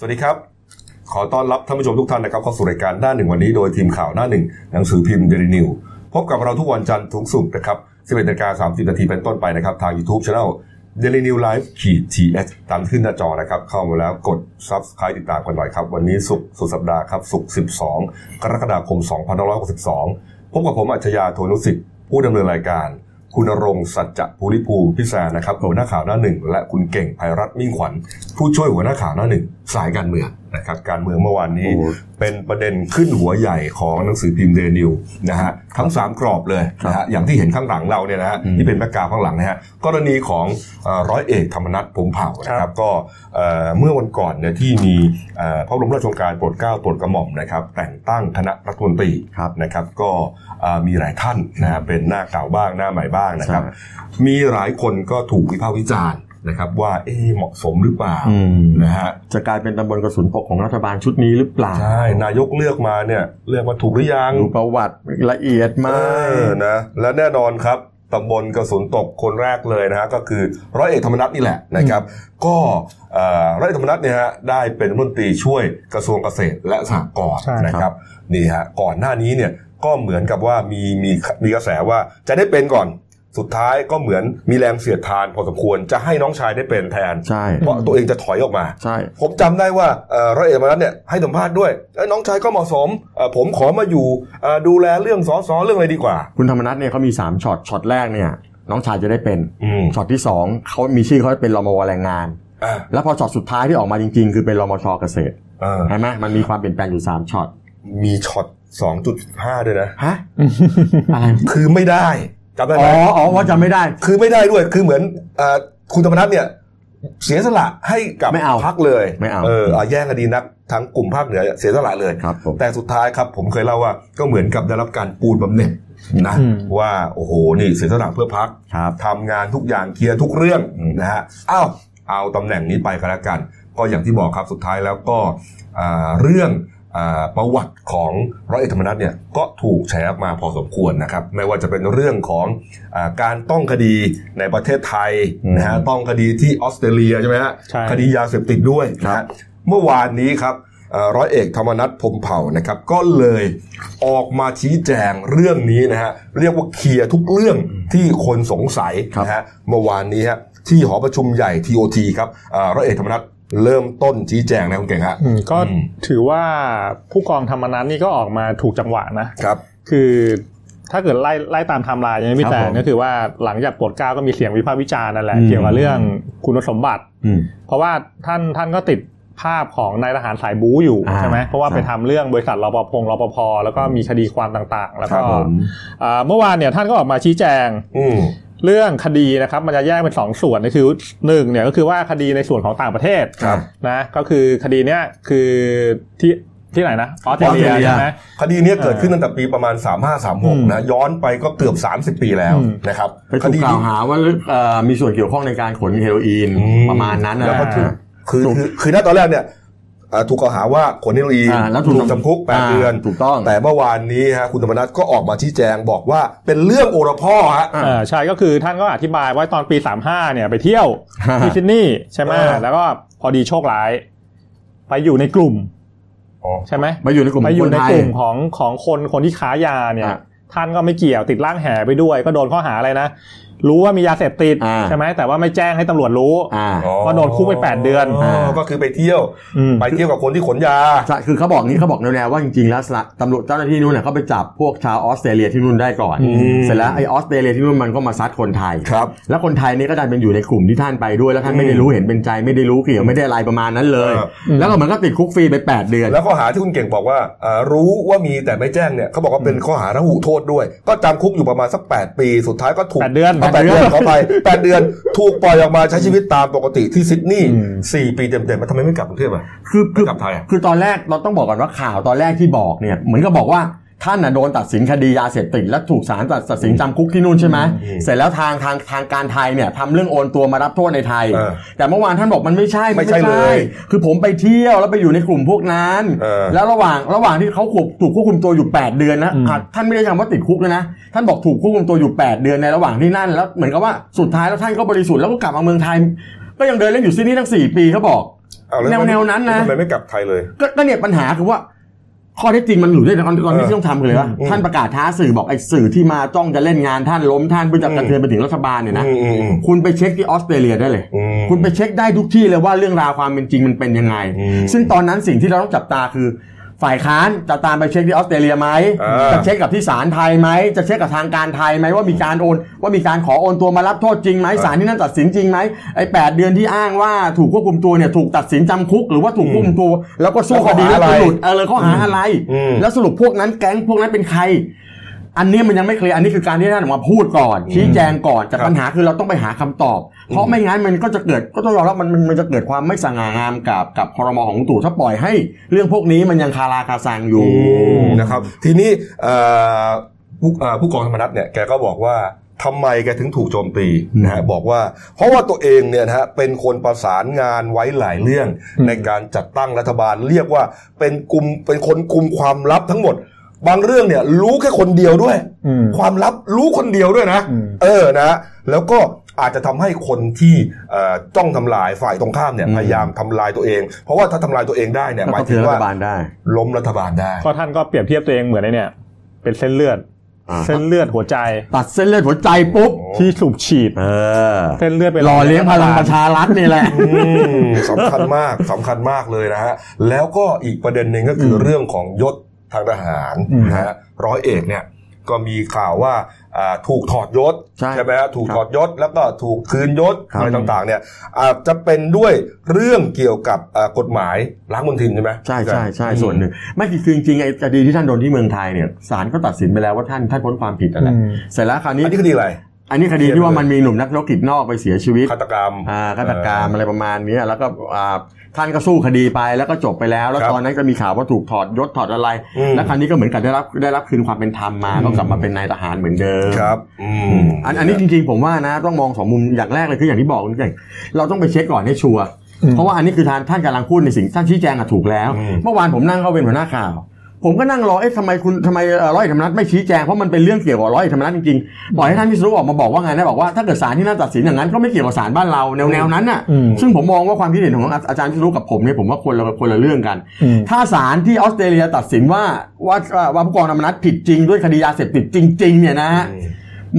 สวัสดีครับ ขอต้อนรับท่านผู้ชมทุกท่านนะครับเข้าสู่รายการหน้าหนึ่งวันนี้โดยทีมข่าวหน้าหนึ่งหนังสือพิมพ์เดลินิวส์พบกับเราทุกวันจันทร์ถึงศุกร์นะครับ11นาฬิกา30นาทีเป็นต้นไปนะครับ ทาง YouTube Channel Daily New Life ขีดทีเอสตามขึ้นหน้าจอนะครับ เข้ามาแล้วกด Subscribe ติดตามกันหน่อยครับ วันนี้ศุกร์สุดสัปดาห์ครับศุกร์12 กรกฎาคม2562พบกับผมอัจฉริยะโทนุสิทธิ์ผู้ดำเนินรายการ คุณรงค์สัจจะภูริภูมิพิศานะครับหัวหน้าข่าวหน้าหนึ่งและคุณเก่งภัยรัตน์มิ่งขวัญผู้ช่วยหัวหน้าข่าวหน้าหนึ่งสายการเมืองนะครับการเมืองเมื่อวานนี้โอ้เป็นประเด็นขึ้นหัวใหญ่ของหนังสือพิมพ์เดลินิวส์นะฮะทั้ง 3 กรอบเลยนะฮะอย่างที่เห็นข้างหลังเราเนี่ยนะฮะอืมที่เป็น background ข้างหลังนะฮะกรณีของเอ่อร้อยเอกธรรมนัสพรหมเผ่านะครับก็เอ่อเมื่อวันก่อนเนี่ยที่มีเอ่อพระบรมราชโองการโปรดเกล้าโปรดกระหม่อมนะครับแต่งตั้งคณะรัฐมนตรีครับนะครับก็เอ่อมีหลายท่านนะฮะเป็นหน้าเก่าบ้างหน้าใหม่บ้างนะครับใช่มีหลายคนก็ถูกวิพากษ์วิจารณ์ นะครับว่าเอ๊ะเหมาะสมหรือเปล่าอืมนะฮะจะกลายเป็นตำบลกระสุนตกของรัฐบาลชุดนี้หรือเปล่าใช่นายกเลือกมาเนี่ยเลือกมาถูกหรือยังดูประวัติละเอียดเอมากอนะและแน่นอนครับตำบลกระสุนตกคนแรกเลยนะฮะก็คือร้อยเอกธรรมนัฐนี่แหละนะครับ ก็เอ่อร้อยเอกธรรมนัฐเนี่ยฮะได้เป็นรัฐมนตรีช่วยกระทรวงเกษตรและสหกรณ์ใช่ครับนะครับนี่ฮะก่อนหน้านี้เนี่ยก็เหมือนกับว่ามีมีมีกระแสว่าจะได้เป็นก่อน สุดท้ายก็เหมือนมีแรงเสียดทานพอสมควรจะให้น้องชายได้เป็นแทน ใช่ เพราะตัวเองจะถอยออกมา ใช่ ผมจำได้ว่าเอ่อร้อยเอกธรรมนัสเนี่ยให้สัมภาษณ์ด้วยเอ้ยน้องชายก็เหมาะสมเอ่อผมขอมาอยู่เอ่อดูแลเรื่องสอสอเรื่องอะไรดีกว่า คุณธรรมนัสเนี่ยเขามี 3ช็อตช็อตแรกเนี่ยน้องชายจะได้เป็นอืมช็อตที่ 2เขามีชื่อเขาเป็นรมวแรงงานอ่าแล้วพอช็อตสุดท้ายที่ออกมาจริง ๆ คือเป็นรมชเกษตรอ่าใช่ไหมมันมีความเปลี่ยนแปลงอยู่3ช็อตมีช็อต2.5ด้วยนะฮะอะไรคือไม่ได้ จำได้อ๋ไหมออ๋อว่าจะไม่ได้ คือไม่ได้ด้วยคือเหมือนเอ่อคุณธรรมนัฐเนี่ยเสียสละให้กับไม่เอาพักเลยไม่เอาเออเอาแย่งกันดีนักทั้งกลุ่มภาคเหนือเสียสละเลยครับผมแต่สุดท้ายครับผมเคยเล่าว่าก็เหมือนกับได้รับการปูนบำเหน็จนะอืมว่าโอ้โหนี่เสียสละเพื่อพักครับทำงานทุกอย่างเคลียร์ทุกเรื่องอืมนะฮะอ้าวเอาตำแหน่งนี้ไปก็แล้วกัน ก็อย่างที่บอกครับสุดท้ายแล้วก็อ่าเรื่องอา ประวัติของร้อยเอกธรรมนัฐเนี่ยก็ถูกแฉออกมาพอสมควรนะครับ ไม่ว่าจะเป็นเรื่องของอาการต้องคดีในประเทศไทยนะฮะต้องคดีที่ออสเตรเลียใช่ไหมฮะใช่คดียาเสพติดด้วยนะฮะเมื่อวานนี้ครับเอ่อร้อยเอกธรรมนัฐพรหมเผ่านะครับ ก็เลยออกมาชี้แจงเรื่องนี้นะฮะเรียกว่าเคลียร์ทุกเรื่องที่คนสงสัยครับนะฮะเมื่อวานนี้ฮะที่หอประชุมใหญ่ TOT ครับเอ่อร้อยเอกธรรมนัฐ เริ่มต้นชี้แจงนะคุณเก่งฮะอืมก็อืมถือว่าผู้กองธรรมนัฐนี่ก็ออกมาถูกจังหวะนะครับ คือถ้าเกิดไล่ไล่ตามไทม์ไลน์ยังไม่มีครับแต่ผมก็คือว่าหลังจากโปรดเกล้าก็มีเสียงวิพากษ์วิจารณ์นั่นแหละอืมเกี่ยวกับเรื่องคุณสมบัติอืมเพราะว่าท่านท่านก็ติดภาพของนายทหารสายบู๊อยู่อ่าใช่ไหมเพราะว่าใช่ไปทำเรื่องบริษัทรปภรปภแล้วก็มีคดีความต่างๆ แล้วครัก็บผมอ่าเมื่อวานเนี่ยท่านก็ออกมาชี้แจงอืม เรื่องคดีนะครับมันจะแยกเป็นสองส่วนก็คือหนึ่งเนี่ยก็คือว่าคดีในส่วนของต่างประเทศครับนะก็คือคดีเนี้ยคือที่ที่ไหนนะออสเตรเลียออสเตรเลียใช่ไหมคดีเนี้ยเกิดขึ้นตั้งแต่ปีประมาณอืม3536 นะ ย้อนไปก็เกือบ 30 ปีแล้วอืมนะครับไปถูกกล่าวหาว่าเอ่อมีส่วนเกี่ยวข้องในการขนเฮโรอีนอืมประมาณนั้นนะแล้วก็ถูกอ่าคือถูกคือคือณตอนแรกเนี่ยเอ่อ ถูกกล่าวหาว่าขนเฮโรอีนอ่าแล้วถูถูกกจำคุก8เดือนถูกต้อง แต่เมื่อวานนี้ฮะคุณธรรมนัฐก็ออกมาชี้แจงบอกว่าเป็นเรื่องโอรพ่อฮะอ่าเออใช่ก็คือท่านก็อธิบายว่าตอนปี 35เนี่ยไปเที่ยวที่ซิดนีย์ใช่ไหมเออแล้วก็พอดีโชคร้าย ไปอยู่ในกลุ่มอ๋อใช่ไหมมาอยู่ในกลุ่มไปอยู่คนในไทยกลุ่มของของคนคนที่ค้ายาเนี่ยอะท่านก็ไม่เกี่ยวติดร่างแห่ไปด้วย ก็โดนข้อหาอะไรนะ รู้ว่ามียาเสพติดอ่าใช่ไหมแต่ว่าไม่แจ้งให้ตำรวจรู้อ่าก็โดนคุกไปแปดเดือนอ๋อก็คือไปเที่ยวอืมไปเที่ยวกับคนที่ขนยาใช่คือเขาบอกนี้เขาบอกแนวๆว่าจริงๆแล้วสละตำรวจเจ้าหน้าที่นู่นน่ะเขาไปจับพวกชาวออสเตรเลียที่นู่นได้ก่อนอืมเสร็จแล้วไอ้ออสเตรเลียที่นู่นมันก็มาซัดคนไทยครับแล้วคนไทยนี่ก็ดันเป็นอยู่ในกลุ่มที่ท่านไปด้วยแล้วท่านไม่ได้รู้เห็นเป็นใจไม่ได้รู้เกี่ยวไม่ได้อะไรประมาณนั้นเลยเออแล้วก็เหมือนก็ติดคุกฟรีไป 8 เดือน แล้วข้อหาที่คุณเก่งบอกว่าเอ่อรู้ว่ามีแต่ไม่แจ้งเนี่ยเขาบอกว่าเป็นข้อหาระหุโทษด้วย ก็จำคุกอยู่ประมาณสัก 8 ปีสุดท้ายก็ถูกแปดเดือนาแปดเดือนขอไปแปดเดือนถูกปล่อยออกมาใช้ชีวิตตามปกติที่ซิดนีย์อืมสี่ปีเต็มๆมันทำไมไม่กลับกรุงเทพอะคือไม่คือกลับไทยอะคือตอนแรกเราต้องบอกก่อนว่าข่าวตอนแรกที่บอกเนี่ยเหมือนกับบอกว่า ท่านน่ะโดนตัดสินคดียาเสพติดและถูกศาลตัดตัดสินจำคุกที่นู่นใช่ไหมอืมเสร็จแล้วทางทางทางการไทยเนี่ยทำเรื่องโอนตัวมารับโทษในไทยเออแต่เมื่อวานท่านบอกมันไม่ใช่นไม่ใช่เลยคือผมไปเที่ยวแล้วไปอยู่ในกลุ่มพวกนั้นเออแล้วระหว่างระหว่างที่เขาถูกถูกควบคุมตัวอยู่ 8 เดือนนะอืมอะท่านไม่ได้คำว่าติดคุกเลยนะท่านบอกถูกควบคุมตัวอยู่ 8 เดือนในระหว่างที่นั่นแล้วเหมือนกับว่าสุดท้ายแล้วท่านก็บริสุทธิ์แล้วก็กลับมาเมืองไทย ก็ยังเดินเล่นอยู่ที่นี่ตั้ง4ปีเขาบอกเอาล้วแนวแนวนั้นนะทำไมไม่กลับไทยเลยก็ก็เนี่ยปัญหาคือว่า ข้อเท็จจริงมันอยู่ด้วยตอนตอนเออที่ต้องทำกันเลยว่าอืมท่านประกาศท้าสื่อบอกไอ้สื่อที่มาจ้องจะเล่นงานท่านล้มท่านเพื่อจะอืมกระเทือนไปถึงรัฐบาลเนี่ยนะอืมอืมอืมคุณไปเช็คที่ออสเตรเลียได้เลยอืมคุณไปเช็คได้ทุกที่เลยว่าเรื่องราวความเป็นจริงมันเป็นยังไงอืมซึ่งตอนนั้นสิ่งที่เราต้องจับตาคือ ฝ่ายค้านจะตามไปเช็คที่ออสเตรเลียไหมอ่าจะเช็คกับที่ศาลไทยไหมจะเช็คกับทางการไทยไหมว่ามีการโอน ว่ามีการขอโอนตัวมารับโทษจริงไหมศาลที่นั่นตัดสินจริงไหมไอ้แปดเดือนที่อ้างว่าถูกควบคุมตัวเนี่ยถูกตัดสินจำคุก หรือว่าถูกควบคุมตัว แล้วก็สู้คดีแล้แล้ววข้อหาอะไรก็หลุดเออเลยข้อหาอะไรอืมแล้วสรุปพวกนั้นแก๊งพวกนั้นเป็นใคร อันนี้มันยังไม่เคลียร์อันนี้คือการที่ท่านออกมาพูดก่อนชี้แจงก่อนแต่ครับปัญหาคือเราต้องไปหาคำตอบ เพราะไม่งั้นมันก็จะเกิดก็ต้องยอมรับมันมันมันจะเกิดความไม่สง่างามกับกับคอรมอของลุงตู่ถ้าปล่อยให้ เรื่องพวกนี้มันยังคาราคาซังอยู่นะครับ ทีนี้เอ่อผู้เอ่อผู้กองธรรมนัฐเนี่ยแกก็บอกว่าทำไมแกถึงถูกโจมตีนะฮะบอกว่า เพราะว่าตัวเองเนี่ยนะฮะเป็นคนประสานงานไว้หลายเรื่องอืมในการจัดตั้งรัฐบาลเรียกว่าเป็นกลุ่มเป็นคนกลุ่มความลับทั้งหมด บางเรื่องเนี่ยรู้แค่คนเดียวด้วยอืมความลับรู้คนเดียวด้วยนะอืมเออนะ แล้วก็อาจจะทำให้คนที่เอ่อจ้องทำลายฝ่ายตรงข้ามเนี่ยอืมพยายามทำลายตัวเอง เพราะว่าถ้าทำลายตัวเองได้เนี่ยก็หมายต้องถึเทือนงรัว่าฐบาลได้ล้มรัฐบาลได้ก็ท่านก็เปรียบเทียบตัวเองเหมือนไอ้เนี่ยเป็นเส้นเลือดอ่าเส้นเลือดหัวใจ ตัดเส้นเลือดหัวใจปุ๊บที่สูบฉีดเออเส้นเลือดไปหล่อเลี้ยงพลังประชารัฐนี่แหละอืมสำคัญมากสำคัญมากเลยนะฮะแล้วก็อีกประเด็นหนึ่งก็คืออมเรื่องของยศ ทางทหารอืมนะฮะร้อยเอกเนี่ยก็มีข่าวว่าอ่าถูกถอดยศใช่ไหมฮะถูกครับถอดยศแล้วก็ถูกคืนยศครับอะไรต่างๆ เนี่ยอาจจะเป็นด้วยเรื่องเกี่ยวกับอ่ากฎหมายล้างมลทินใช่ไหมใช่ใช่ใช่อืมส่วนหนึ่งไม่คือจริงๆไอ้คดีที่ท่านโดนที่เมืองไทยเนี่ยศาลก็ตัดสินไปแล้วว่าท่านท่านพ้นความผิดนั่นแหละอืมเสร็จแล้วคราวนี้อันนี้คดีอะไรอันนี้คดีที่ว่ามันมีหนุ่มนักธุรกิจนอกไปเสียชีวิตฆาตกรรมอ่าฆาตกรรมอะไรประมาณนี้แล้วก็อ่า ท่านก็สู้คดีไปแล้วก็จบไปแล้ว แล้วครับตอนนั้นก็มีข่าวว่าถูกถอดยศถอดอะไรอืมแล้วคราวนี้ก็เหมือนกับได้รับได้รับคืนความเป็นธรรมมาก็กลับมาเป็นนายทหารเหมือนเดิมครับอืมอันอันนี้จริงๆผมว่านะต้องมองสองมุมอย่างแรกเลยคืออย่างที่บอกอย่างเราต้องไปเช็คก่อนให้ชัวร์อืมเพราะว่าอันนี้คือท่านท่านกำลังพูดในสิ่งท่านชี้แจงอะถูกแล้วอืมเมื่อวานผมนั่งเข้าเป็นหัวหน้าข่าว ผมก็นั่งรอเอ๊ะทำไมคุณทำไมเอ่อร้อยเอกธรรมนัฐไม่ชี้แจงเพราะมันเป็นเรื่องเกี่ยวกับร้อยเอกธรรมนัฐจริงๆปล่อยให้ท่านวิศนุออกมาบอกว่าไงนะบอกว่าถ้าเกิดศาลที่นั่นตัดสินอย่างนั้นก็ไม่เกี่ยวกับศาลบ้านเราแนวแนวๆนั้นน่ะอืมซึ่งผมมองว่าความคิดเห็นของอาอาจารย์วิศนุกับผมเนี่ยผมว่าคนละคนละเรื่องกันอืมถ้าศาลที่ออสเตรเลียตัดสินว่าว่าว่าว่าผู้กองธรรมนัฐผิดจริงด้วยคดียาเสพติดจริง ๆ เนี่ยนะฮะอืม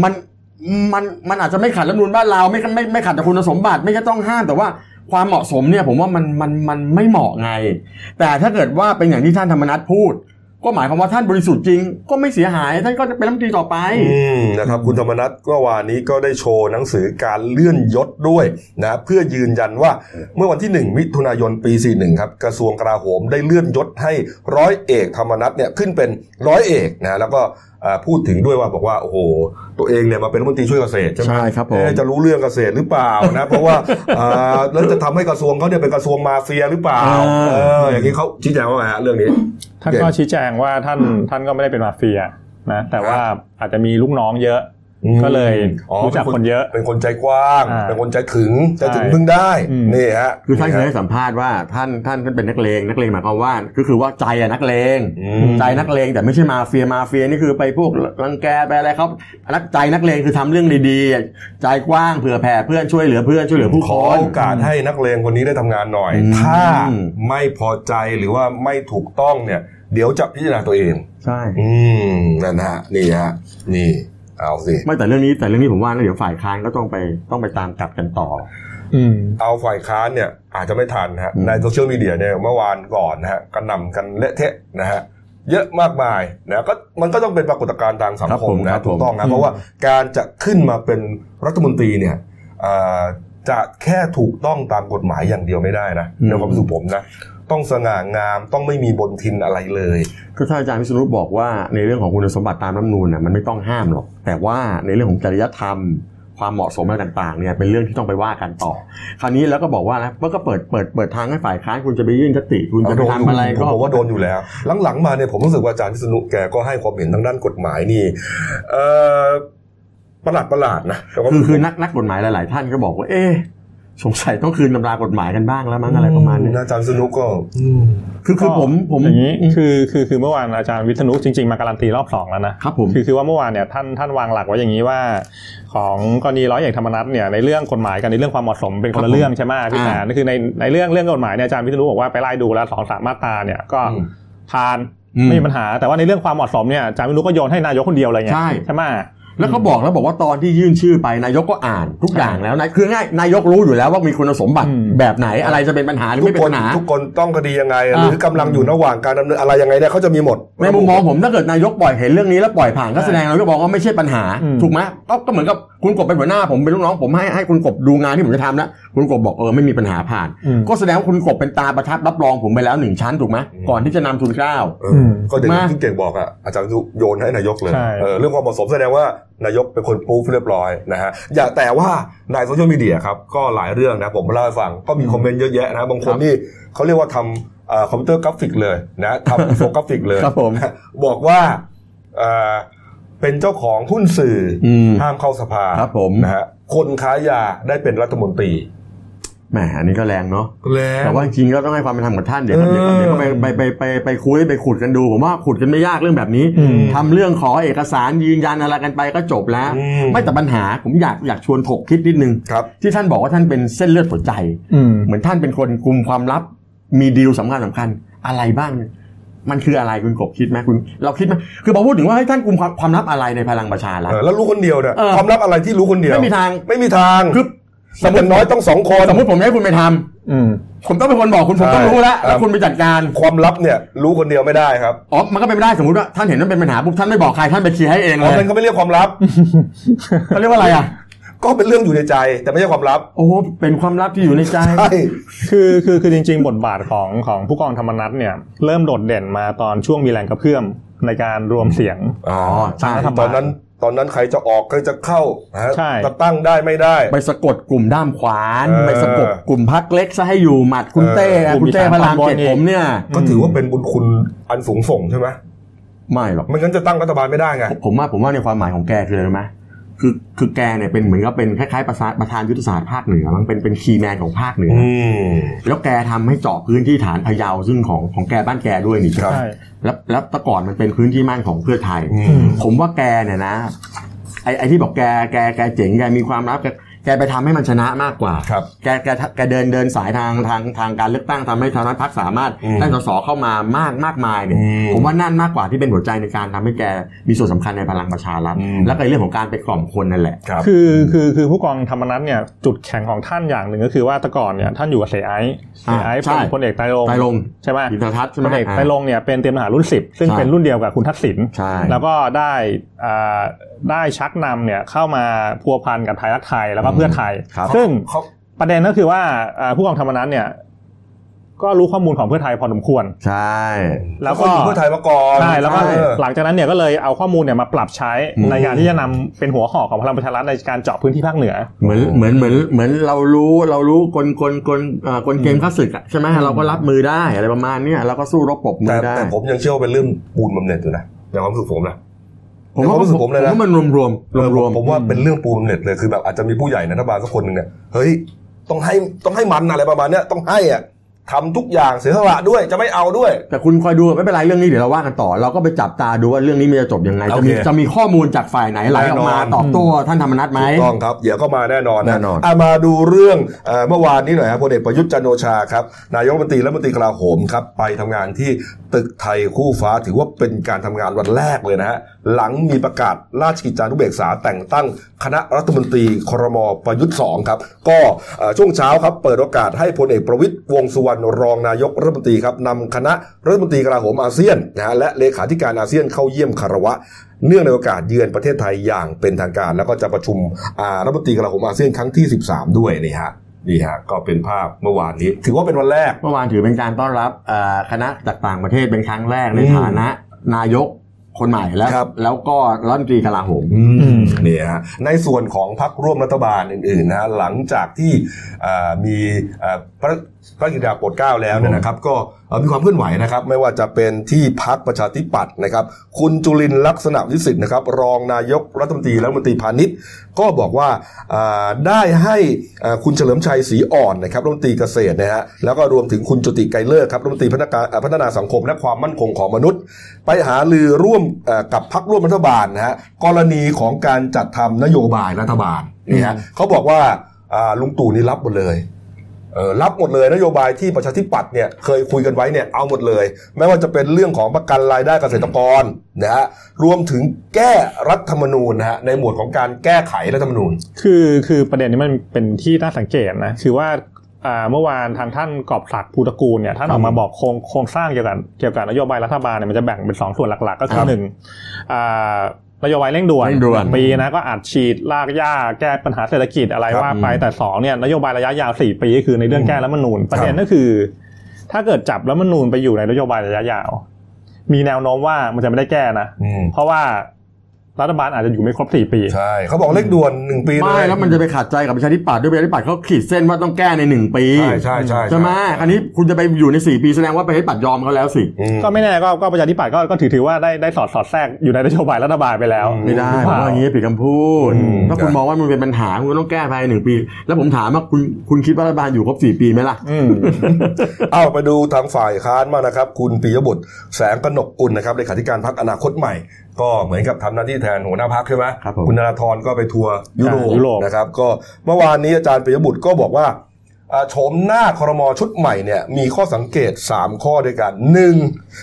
มันมันมันอาจจะไม่ขัดรัฐธรรมนูญบ้านเราไม่ไม่ไม่ขัดต่อคุณสมบัติไม่ใช่ต้องห้ามแต่ว่า ความเหมาะสมเนี่ยผมว่ามันมันมันไม่เหมาะไง แต่ถ้าเกิดว่าเป็นอย่างที่ท่านธรรมนัฐพูด ก็หมายความว่าท่านบริสุทธิ์จริง ก็ไม่เสียหายท่านก็จะเป็นรัฐมนตรีต่อไปอนะครับคุณธรรมนัฐก็วานนี้ก็ได้โชว์หนังสือการเลื่อนยศด้วยนะเพื่อยืนยันว่าเมื่อวันที่ 1 มิถุนายนปี 41 ครับกระทรวงกลาโหมได้เลื่อนยศให้ร้อยเอกธรรมนัฐเนี่ยขึ้นเป็นร้อยเอกนะแล้วก็ พูดถึงด้วยว่าบอกว่าโอ้โหตัวเองเนี่ยมาเป็นรัฐมนตรีช่วยเกษตรใช่ไหมใช่ครับผมเอ๊ะจะรู้เรื่องเกษตรหรือเปล่านะเพราะว่าอ่าแล้วจะทำให้กระทรวงเขาเนี่ยเป็นกระทรวงมาเฟียหรือเปล่าอ่าเอออย่างนี้เขาชี้แจงว่าไงฮะเรื่องนี้ท่านก็ชี้แจงว่าท่านท่านก็ไม่ได้เป็นมาเฟียนะแต่ว่าอาจจะมีลูกน้องเยอะอืม ก็เลยอ๋อรู้จักคนเยอะ เป็นคนใจกว้างอ่าเป็นคนใจถึงใจถึงใช่พึ่งได้อืมนี่ฮะคือท่านเคยฮะให้สัมภาษณ์ว่าท่านท่านท่านเป็นนักเลงนักเลงหมายความว่าก็คือว่าใจอะนักเลงอืมใจนักเลงแต่ไม่ใช่มาเฟียมาเฟียนี่คือไปพวกรังแกไปอะไรเขานักใจนักเลงคือทำเรื่องดีๆใจกว้างเผื่อแผ่เพื่อนช่วยเหลือเพื่อนช่วยเหลือผู้ขคอนโอกาสให้นักเลงคนนี้ได้ทำงานหน่อยอืมถ้าไม่พอใจหรือว่าไม่ถูกต้องเนี่ย เดี๋ยวจะพิจารณาตัวเอง ใช่ อืมนั่นฮะนี่ฮะนี่ เอาสิไม่แต่เรื่องนี้แต่เรื่องนี้ผมว่านะเดี๋ยวฝ่ายค้านก็ต้องไปต้องไปตามกลับกันต่ออืมเอาฝ่ายค้านเนี่ยอาจจะไม่ทันนะฮะอืมในโซเชียลมีเดียเนี่ยเมื่อวานก่อนนะฮะกระหน่ำกันเละเทะนะฮะเยอะมากมายนะก็มันก็ต้องเป็นปรากฏการณ์ทางสังคมนะถูกต้องนะเพราะว่าการจะขึ้นมาเป็นรัฐมนตรีเนี่ยอ่าจะแค่ถูกต้องตามกฎหมายอย่างเดียวไม่ได้นะในความรู้สึกผมนะ ต้องสง่างามต้องไม่มีบนทินอะไรเลย คือถ้าอาจารย์วิษณุบอกว่าในเรื่องของคุณสมบัติตามรัฐธรรมนูญน่ะมันไม่ต้องห้ามหรอก แต่ว่าในเรื่องของจริยธรรม ความเหมาะสมอะไรต่างๆเนี่ยเป็นเรื่องที่ต้องไปว่ากันต่อ คราวนี้แล้วก็บอกว่านะก็เปิดเปิดเปิดทางให้ฝ่ายค้านคุณจะไปยื่นคติคุณจะไปทำอะไรผมก็บอกว่าโดนอยู่แล้ว หลังๆมาเนี่ยผมรู้สึกว่าอาจารย์พิษณุแกก็ให้ความเห็นทางด้านกฎหมายนี่เออประหลาดประหลาดๆนะแต่ว่าคือคือนักนักกฎหมายหลาย ๆ ท่านก็บอกว่าเอ๊ะ สงสัยต้องคืนตำรากฎหมายกันบ้างแล้วมั้งอะไรประมาณนี้อาจารย์สนุกก็คือคือผมผมอย่างนี้คือคือคือเมื่อวานอาจารย์วิษณุจริงๆมาการันตีรอบสองแล้วนะครับผมคือคือว่าเมื่อวานเนี่ยท่านท่านวางหลักไว้อย่างนี้ว่า ของกรณีร้อยเอกธรรมนัฐเนี่ยในเรื่องกฎหมายกับในเรื่องความเหมาะสมเป็นคนละเรื่องใช่ไหมพี่แหนนั่นคือในในเรื่องเรื่องกฎหมายเนี่ยอาจารย์วิษณุบอกว่าไปไล่ดูแล้วสองสามมาตราเนี่ยก็อืมผ่านอืมไม่มีปัญหาแต่ว่าในเรื่องความเหมาะสมเนี่ยอาจารย์วิษณุก็โยนให้นายกคนเดียวเลยไงใช่ใช่ไหม แล้วเขาบอกแล้วบอกว่าตอนที่ยื่นชื่อไปนายกก็อ่านทุกอย่างแล้วนะคือง่ายนายกรู้อยู่แล้วว่ามีคุณสมบัติอืมแบบไหนอะไรจะเป็นปัญหาหรือทุไม่กเป็นคนปัญหาทุกคนต้องคดียังไงอ่าหรือกำลังอยู่ระหว่างการดำเนินอะไรยังไงเนี่ยเขาจะมีหมดในมุมมองผมถ้าเกิดนายกปล่อยเห็นเรื่องนี้แล้วปล่อยผ่านก็แสดงนายกบอกว่าไม่ใช่ปัญหาอืมถูกไหมก็ก็เหมือนกับคุณกบเป็นหัวหน้าผมเป็นลูกน้องผมให้ให้คุณกบดูงานที่ผมจะทำแล้วคุณกบบอกเออไม่มีปัญหาผ่านอืมก็แสดงว่าคุณกบเป็นตาประทับรับรองผมไปแล้วหนึ่งชั้นถูกไหมก่อนที่จะนำทุนเกล้าเอออมก็เดี๋ยวมาที่เก่งบอกอะอาจารย์โยนให้นายกเลยใช่เออเรื่องความเหมาะสมแสดงว่า นายกเป็นคนปูฟเรียบร้อยนะฮะอย่าแต่ว่าในโซเชียลมีเดียครับก็หลายเรื่องนะผมมาเล่าให้ฟังก็มีคอมเมนต์เยอะแยะนะบางคนนี่เขาเรียกว่าทำเอ่อคอมพิวเตอร์กราฟิกเลยนะทำอินโฟกราฟิกเลยครับผมบอกว่าเอ่อเป็นเจ้าของหุ้นสื่อออืมห้ามเข้าสภาครับผมนะฮะคนค้ายาได้เป็นรัฐมนตรี แหมอันนี้ก็แรงเนาะแล้วแต่ว่าจริงๆก็ต้องให้ความเป็นธรรมกับท่านเดี๋ยวก็เออเดี๋ยวก็เดี๋ยวก็ไปไปไปไปไปคุยไปขุดกันดู ผมว่าขุดกันไม่ยากเรื่องแบบนี้อืมทำเรื่องขอเอกสารยืนยันอะไรกันไปก็จบแล้วอืมไม่แต่ปัญหาผมอยากอยากชวนถกคิดนิดนึงครับที่ท่านบอกว่าท่านเป็นเส้นเลือดหัวใจอืมเหมือนท่านเป็นคนกุมความลับ มีดีลสำคัญสำคัญอะไรบ้างมันคืออะไรคุณกบคิดไหมคุณเราคิดไหมคือพอพูดถึงว่าให้ท่านกุมความความลับอะไรในพลังประชารัฐเออแล้วรู้คนเดียวเนี่ยเออความลับอะไรที่รู้คนเดียวไม่มีทางไม่มีทางคือ สมมติน้อยต้องสองคนสมมติผมให้คุณไปทำอืมผมต้องเป็นคนบอกคุณผมต้องรู้แล้วใช่แล้วคุณไปจัดการความลับเนี่ย รู้คนเดียวไม่ได้ครับอ๋อมันก็เป็นไม่ได้สมมติว่าท่านเห็นว่าเป็นปัญหาปุ๊บท่านไม่บอกใครท่านไปเคลียร์ให้เองเพเลราะยมันก็ไม่เรียกความลับเขาเรียกว่าอะไรอะก็เป็นเรื่องอยู่ในใจ แต่ไม่ใช่ความลับ โอ้เป็นความลับที่อยู่ในใจใช่คือคือคือจริง ๆ บทบาทของของผู้กองธรรมนัฐเนี่ย เริ่มโดดเด่นมาตอนช่วงมีแรงกระเพื่อม ในการรวมเสียงอ๋อใช่ตอนนั้นตอนนั้นใครจะออกใครจะเข้านะฮะใช่จะตั้งได้ไม่ได้ ไปสะกดกลุ่มด้ามขวานเออไปสะกดกลุ่มพักเล็กซะให้อยู่หมัดคุณเออเต้อะกลุ่มคุณเต้อีสานพระรามตอนบนเจ็ดอีกผมเนี่ย ก็ถือว่าเป็นบุญคุณอันสูงส่งใช่ไหมไม่หรอกไม่งั้นจะตั้งรัฐบาลไม่ได้ไงผมว่าผมว่าในความหมายของแกคืออะไรรู้ไหม คือคือแกเนี่ยเป็นเหมือนกับเป็นคล้ายๆประธานประธานยุทธศาสตร์ภาคเหนือมั้งเป็นเป็นคีย์แมนของภาคเหนือออืมแล้วแกทำให้เจาะพื้นที่ฐานพะเยาซึ่งของของแกบ้านแกด้วยนี่ครับใช่แล้วแล้วแต่ก่อนมันเป็นพื้นที่มั่นของเพื่อไทยอืมผมว่าแกเนี่ยนะไอ้ไอ้ที่บอกแกแกแกเจ๋งแกมีความลับแก แกไปทำให้มันชนะมากกว่าครับแกแกแกเดินเดินสายทางทางทางการเลือกตั้งทำให้ทางนั้นพรรคสามารถอืมได้สสเข้ามามากมากมายเนี่ยอืมผมว่านั่นมากกว่าที่เป็นหัวใจในการทำให้แกมีส่วนสำคัญในพลังประชารัฐอืมแล้วก็เรื่องของการไปกล่อมคนนั่นแหละครับคือคือคือผู้กองธรรมนัฐเนี่ยจุดแข็งของท่านอย่างหนึ่งก็คือว่าแต่ก่อนเนี่ยท่านอยู่กับเสยไอซ์เสยไอซ์อ่าใช่เป็นพลเอกไตรรงค์ไตรรงค์ใช่ไหมอินทรทัศน์ใช่ไหพมลเอกอ่าไตรรงค์เนี่ยเป็นเตรียมทหารรุ่นสิบซึ่งใช่เป็นรุ่นเดียวกับคุณทักษิณใช่แล้วก็ได้อ่าได้ชักนำเนี่ยเข้ามาพัวพันกับไทยรักไทยแล้วก็เพื่อไทยครับซึ่งเขาประเด็นก็คือว่าอ่าผู้กองธรรมนัฐเนี่ยก็รู้ข้อมูลของเพื่อไทยพอสมควร ใช่ แล้วเขาก็อยู่เพื่อไทยมาก่อน ใช่ แล้วก็เออหลังจากนั้นเนี่ยก็เลยเอาข้อมูลเนี่ยมาปรับใช้อืมในการที่จะนำเป็นหัวหอกของพลังประชารัฐในการเจาะพื้นที่ภาคเหนือ เหมือนเหมือนเหมือนเหมือนเรารู้เรารู้กลกลกลเอ่อกลเกมข้าศึกอะใช่ไหมเราก็รับมือได้อะไรประมาณเนี้ยเราก็สู้รบปรบมืแต่อได้ แต่ผมยังเชื่อว่าเป็นเรื่องปูนบำเหน็จอยู่นะในความรู้สึกผมนะ ผมว่าในความรู้สึกผมเลยนะว่ามันรวมรวมรวมรวมผมว่าเป็นเรื่องปูนบำเหน็จเลยคือแบบอาจจะมีผู้ใหญ่ในรัฐบาลสักคนหนึ่งเนี่ยเฮ้ยต้องให้ต้องให้มันอะไรประมาณเนี้ยต้องให้อะทำทุกอย่างเสียสละด้วยจะไม่เอาด้วย แต่คุณคอยดูไม่เป็นไรเรื่องนี้เดี๋ยวเราว่ากันต่อ เราก็ไปจับตาดูว่าเรื่องนี้มันจะจบยังไงโอจะเคมีจะมีข้อมูลจากฝ่ายไหนไหลออกมาแน่นอนตอบโต้ท่านธรรมนัฐไหมถูกต้องครับเดี๋ยวก็มาแน่นอนนะแน่นอนะมาดูเรื่องเอ่อเมื่อวานนี้หน่อยครับพลเอกประยุทธ์จันทร์โอชาครับนายกรัฐมนตรีและรัฐมนตรีกลาโหมครับไปทำงานที่ตึกไทยคู่ฟ้าถือว่าเป็นการทำงานวันแรกเลยนะฮะหลังมีประกาศราชกิจจานุเบกษาแต่งตั้งคณะรัฐมนตรีครมประยุทธ์2ครับก็เอ่อช่วงเช้าครับเปิดโอกาสให้พลเอกประวิตยวงษ์สุวรรณรองนายกรัฐมนตรีครับนำคณะรัฐมนตรีกลาโหมอาเซียนนะฮะและเลขาธิการอาเซียนเข้าเยี่ยมคารวะเนื่องในโอกาสเยือนประเทศไทยอย่างเป็นทางการ แล้วก็จะประชุมอ่ารัฐมนตรีกลาโหมอาเซียนครั้งที่ 13 ด้วยนี่ฮะนี่ฮะก็เป็นภาพเมื่อวานนี้ ถือว่าเป็นวันแรกเมื่อวานถือเป็นการต้อนรับเอ่อคณะจากต่างประเทศเป็นครั้งแรกในอืมฐานะนายก คนใหม่แล้ว ครับ แล้วก็รัฐมนตรีกลาโหมมเนี่ยฮะในส่วนของพรรคร่วมรัฐบาลอื่นๆนะฮะหลังจากที่อ่ามีอ่าประ พระกิจดาโปรดเกล้าแล้วเนี่ยนะครับ ก็เอ่อมีความเคลื่อนไหวนะครับ ไม่ว่าจะเป็นที่พักประชาธิปัตย์นะครับ คุณจุลินทร์ลักษณะวิสิทธิ์นะครับ รองนายกรัฐมนตรีและรัฐมนตรีพาณิชย์ ก็บอกว่าอ่าได้ให้อ่าคุณเฉลิมชัยศรีอ่อนนะครับรัฐมนตรีเกษตรนะฮะแล้วก็รวมถึงคุณจุติไกรเลิกครับรัฐมนตรีพัฒนาการอ่าพัฒนาสังคมและความมั่นคงของมนุษย์ ไปหาลือร่วมเอ่อกับพักร่วมรัฐบาลนะฮะกรณีของการจัดทำนโยบายรัฐบาลนี่ฮะเขาบอกว่าอ่าลุงตู่นี่รับหมดเลยเออ รับหมดเลยนโยบายที่ประชาธิปัตย์เนี่ยเคยคุยกันไว้เนี่ยเอาหมดเลย ไม่ว่าจะเป็นเรื่องของประกันรายได้เกษตรกรนะฮะรวมถึงแก้รัฐธรรมนูญนะฮะในหมวดของการแก้ไขรัฐธรรมนูญ คือคือประเด็นนี้มันเป็นที่น่าสังเกตนะคือว่าอ่าเมื่อวานทางท่านกอบศักดิ์ภูตระกูลเนี่ยท่านออกมาบอกโครงโครงสร้างเกี่ยวกับเกี่ยวกับนโยบายรัฐบาลเนี่ยมันจะแบ่งเป็นสองส่วนหลัก ๆ ก็คืครัอบหนึ่งอ่า นโยบายเร่งด่วนเร่งด่วนปีนะก็อัดฉีดลากหญ้าแก้ปัญหาเศรษฐกิจอะไรครับว่าไปแต่สองเนี่ยนโยบายระยะยาวสี่ปีก็คือในเรื่องแก้รัฐธรรมนูญประเด็นก็คือ ถ้าเกิดจับรัฐธรรมนูญไปอยู่ในนโยบายระยะยาว มีแนวโน้มว่ามันจะไม่ได้แก้นะอืมเพราะว่า รัฐบาลอาจจะอยู่ไม่ครบสี่ปี ใช่เขาบอกเลขด่วนหนึ่งปีไม่เลยแล้วมันจะไปขัดใจกับประชาธิปัตย์ด้วยประชาธิปัตย์เขาขีดเส้นว่าต้องแก้ในหนึ่งปี ใช่ใช่ใช่ใช่ไหมอันนี้คุณจะไปอยู่ในสี่ปีแสดงว่าประชาธิปัตย์ยอมเขาแล้วสิอืมก็ไม่แน่ก็ก็ประชาธิปัตย์ก็ก็ถือถือว่าได้ได้สอดสอดแทรกอยู่ในนโยบายรัฐบาลไปแล้วไม่ได้หรือผเปมล่าว่าอย่างนี้ผิดคำพูดอืมถ้าคุณมองว่ามันเป็นปัญหาคุณก็ต้องแก้ภายในหนึ่งปี แล้วผมถามว่าคุณคุณคิดว่ารัฐบาลอยู่ครบสี่ปีไหมล่ะอืมเอาไปดูทางฝ่ายค้านมางนะครับ คุณปิยบุตรแสงกนกกุลนะครับเลขาธิการพรรคอนาคตใหม่ ก็เหมือนกับทำหน้าที่แทนหัวหน้าพรรคใช่ไหมครับผมคุณธนาธรก็ไปทัวร์ยุโรปยุโรปนะครับ ก็เมื่อวานนี้อาจารย์ปิยบุตรก็บอกว่าอ่าโฉมหน้าครมชุดใหม่เนี่ยมีข้อสังเกต 3 ข้อด้วยกันหนึ่ง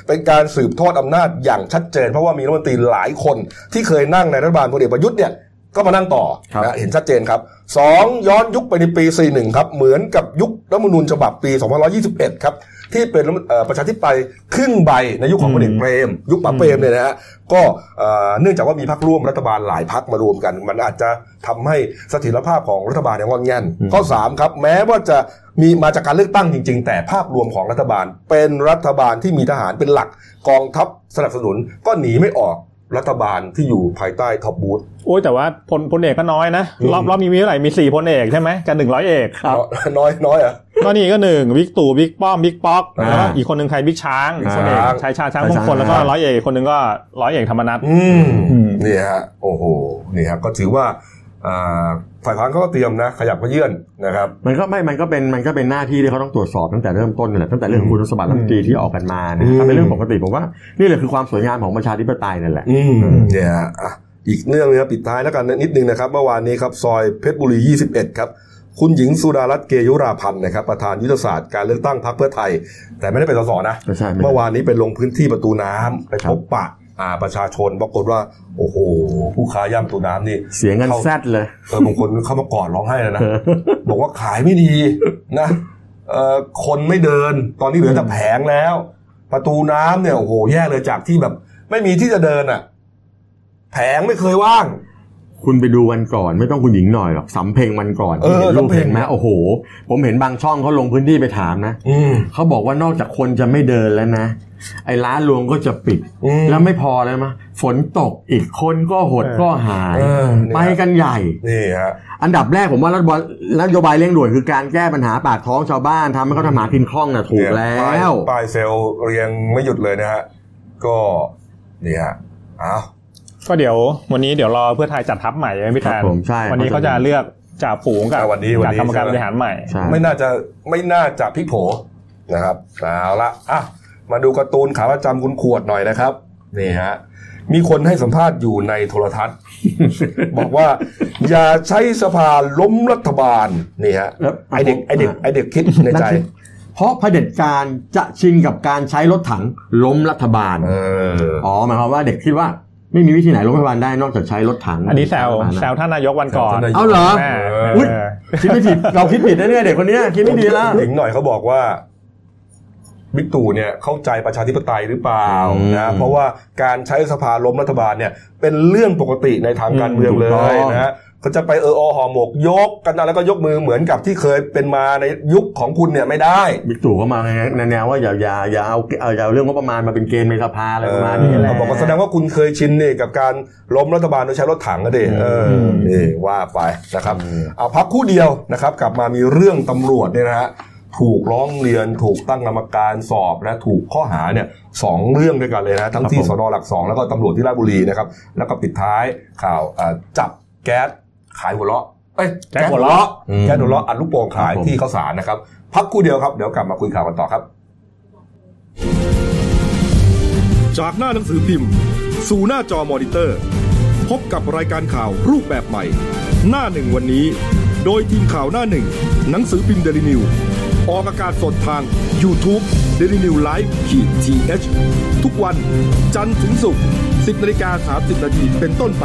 เป็นการสืบทอดอำนาจอย่างชัดเจน เพราะว่ามีรัฐมนตรีหลายคนที่เคยนั่งในรัฐบาลพลเอกประยุทธ์เนี่ยก็มานั่งต่อครับนะเห็นชัดเจนครับสองย้อนยุคไปในปี 41 ครับ เหมือนกับยุครัฐธรรมนูญฉบับปี 2521 ครับ ที่เป็นเอ่อประชาธิปไตยครึ่งใบในยุคของพลเอกเปรม ยุคป๋าเปรมเนี่ยนะฮะก็เอ่อเนื่องจากว่ามีพรรคร่วมรัฐบาลหลายพรรคมารวมกัน มันอาจจะทำให้เสถียรภาพของรัฐบาลเนี่ยงอนแง่นข้อสามครับแม้ว่าจะมีมาจากการเลือกตั้งจริง ๆ แต่ภาพรวมของรัฐบาล เป็นรัฐบาลที่มีทหารเป็นหลักกองทัพสนับสนุนก็หนีไม่ออก รัฐบาลที่อยู่ภายใต้ท็อปบูตโอ้ยแต่ว่าพลพลเอกก็น้อยนะอืมรอบรอบนี้มีเท่าไหร่มีสี่พลเอกใช่ไหมกับหนึ่งร้อยเอกครับน้อยน้อยอะก็นี่ก็หนึ่งบิ๊กตู่บิ๊กป้อมบิ๊กป๊อกอ่าแล้วก็อีกคนหนึ่งใครบิ๊กช้างบิ๊กพลเอกช้างชายชาติช้างชายมงคลช้างแล้วก็ร้อยเอกอีกคนหนึ่งก็ร้อยเอกธรรมนัสอืมอืมนี่ฮะโอ้โหนี่ครับก็ถือว่าอ่า ฝ่ายค้านเขาก็เตรียมนะ ขยับขยื่นนะครับ มันก็ไม่ มันก็เป็นมันก็เป็นหน้าที่ที่เขาต้องตรวจสอบตั้งแต่เริ่มต้นนั่นแหละตั้งแต่เรื่องของคุณสมบัติรัฐมนตรีที่ออกกันมานะอืมถ้าเป็นเรื่องปกติผมว่านี่แหละคือความสวยงามของประชาธิปไตยนั่นแหละอืมเนี่ยฮะอะอีกเรื่องนึงครับปิดท้ายแล้วกันนิดนึงนะครับเมื่อวานนี้ครับซอยเพชรบุรี 21 ครับคุณหญิงสุดารัตน์เกยุราพันธ์นะครับประธานยุทธศาสตร์การเลือกตั้งพรรคเพื่อไทย แต่ไม่ได้เป็นสสนะไม่ใช่ไม่ใช่เมื่อวานนี้ไปลงพื้นที่ประตูน้ำไปพบปะอ่า ประชาชนปรากฏว่า โอ้โห ผู้ค้าย่ำประตูน้ำนี่เสียงกันเข้าแซดเลยเออบางคนเข้ามากอดร้องไห้เลยนะ บอกว่าขายไม่ดีนะเอ่อคนไม่เดิน ตอนนี้เหลือแต่แผงแล้ว ประตูน้ำเนี่ยโอ้โหแย่เลยจากที่แบบ ไม่มีที่จะเดินอะ แผงไม่เคยว่าง คุณไปดูวันก่อนไม่ต้องคุณหญิงหน่อยหรอกสำเพ็งวันก่อนเออที่เห็นรูปสำเพ็งเห็นไหมโอ้โห ผมเห็นบางช่องเขาลงพื้นที่ไปถามนะอืมเขาบอกว่านอกจากคนจะไม่เดินแล้วนะ ไอ้ร้านรวงก็จะปิดอืมแล้วไม่พอเลยมะฝนตกอีกคนก็หดเออก็หายเออเนี่ยไปกันใหญ่นี่ฮะอันดับแรกผมว่ารัฐบาลนโยบายเร่งด่วนคือการแก้ปัญหาปากท้องชาวบ้านทำให้เขาทำหากินคล่องน่ะถูกแล้เนี่ยวป้ายป้ายเซลล์เรียงไม่หยุดเลยนะฮะก็นี่ฮะอ้าว ก็เดี๋ยววันนี้เดี๋ยวรอเพื่อไทยจัดทัพใหม่ใช่ไหมพี่ครัแทบนผมใช่วันนี้เขาจะเลือกจ่าฝูงกับอ่าวันนี้วันจากนี้กรรมการใช่ไหมบริหารใหม่ใช่ไม่น่าจะไม่น่าจะพลิกโผนะครับเอาละอะมาดูการ์ตูนขาประจำคุณขวดหน่อยนะครับนี่ฮะมีคนให้สัมภาษณ์อยู่ในโทรทัศน์ บอกว่า อย่าใช้สภาล้มรัฐบาลนี่ฮะแล้วไอเด็กไอเด็กไอเด็กคิดในใจ เพราะเผด็จการจะชินกับการใช้รถถังล้มรัฐบาลเอออ๋อหมายความว่าเด็กคิดว่า ไม่มีวิธีไหนล้มรัฐบาลได้นอกจากใช้รถถัง อันนี้แซวรัฐบาลนะแซวท่านนายกวันก่อนแซวท่านนายกเอาเหรอแม่อุ๊ยเออคิดไม่ผิดเราคิดผิดนะเนี่ยเด็กคนเนี้ยคิดไม่ดีแล้วหญิงหน่อยเขาบอกว่าบิ๊กตู่เนี่ยเข้าใจประชาธิปไตยหรือเปล่าอืมนะเพราะว่าการใช้สภาล้มรัฐบาลเนี่ยเป็นเรื่องปกติในทางการเมืองเลถูกต้ยองนะฮะ เขาจะไปเอออห่อหมกยกกันนะแล้วก็ยกมือเหมือนกับที่เคยเป็นมาในยุคของคุณเนี่ยไม่ได้บิ๊กตู่ก็มาในแนวว่าอย่าอย่าอย่าเอาเอาอย่าเอาเรื่องงบประมาณมาเป็นเกณฑ์ในสภาอะไรประมาณนี้แหละเขาบอกว่าแสดงว่าคุณเคยชินเนี่ยกับการล้มรัฐบาลโดยใช้รถถังนะดิเอออมนี่ว่าไปนะครับอืมเอาพักคู่เดียวนะครับ กลับมามีเรื่องตำรวจเนี่ยนะฮะถูกร้องเรียนถูกตั้งกรรมการสอบและถูกข้อหาเนี่ยสองเรื่องด้วยกันเลยนะทั้งที่ครับสผมนหลักสองแล้วก็ตำรวจที่ราชบุรีนะครับแล้วก็ปิดท้ายข่าวอ่าจับแก๊ส ขายหัวเราะเอ้ยแก๊สหัวเราะอืมแก๊สหัวเราะอัดลูกโป่งขายครับผมที่ข้าวสารนะครับ พักครู่เดียวครับ เดี๋ยวกลับมาคุยข่าวกันต่อครับ จากหน้าหนังสือพิมพ์ สู่หน้าจอมอนิเตอร์ พบกับรายการข่าวรูปแบบใหม่ หน้าหนึ่งวันนี้ โดยทีมข่าวหน้าหนึ่ง หนังสือพิมพ์เดลิวิวออกอากาศสดทาง YouTube d e l i n e w l i v e ขีดทีเทุกวัน จันทร์ถึงศุกร์10นาฬิกา30นาทีเป็นต้นไป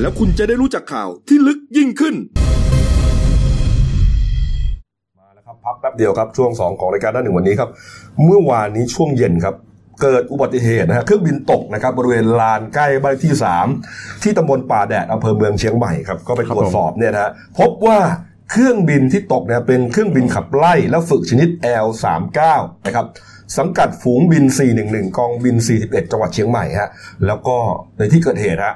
แล้วคุณจะได้รู้จักข่าวที่ลึกยิ่งขึ้น มาแล้วครับพักแป๊บเดียวครับช่วง 2 ของรายการด้านหนึ่งวันนี้ครับ เมื่อวานนี้ช่วงเย็นครับ เกิดอุบัติเหตุนะฮะเครื่องบินตกนะครับบริเวณลานใกล้บ้านที่ 3 ที่ตำบลป่าแดดอำเภอเมืองเชียงใหม่ครับก็ไปตรวจสอบเนี่ยนะฮะพบว่าเครื่องบินที่ตกเนี่ยเป็นเครื่องบินขับไล่และฝึกชนิด L39 นะครับสังกัดฝูงบิน 411 กองบิน 41 จังหวัดเชียงใหม่ฮะแล้วก็ในที่เกิดเหตุฮะ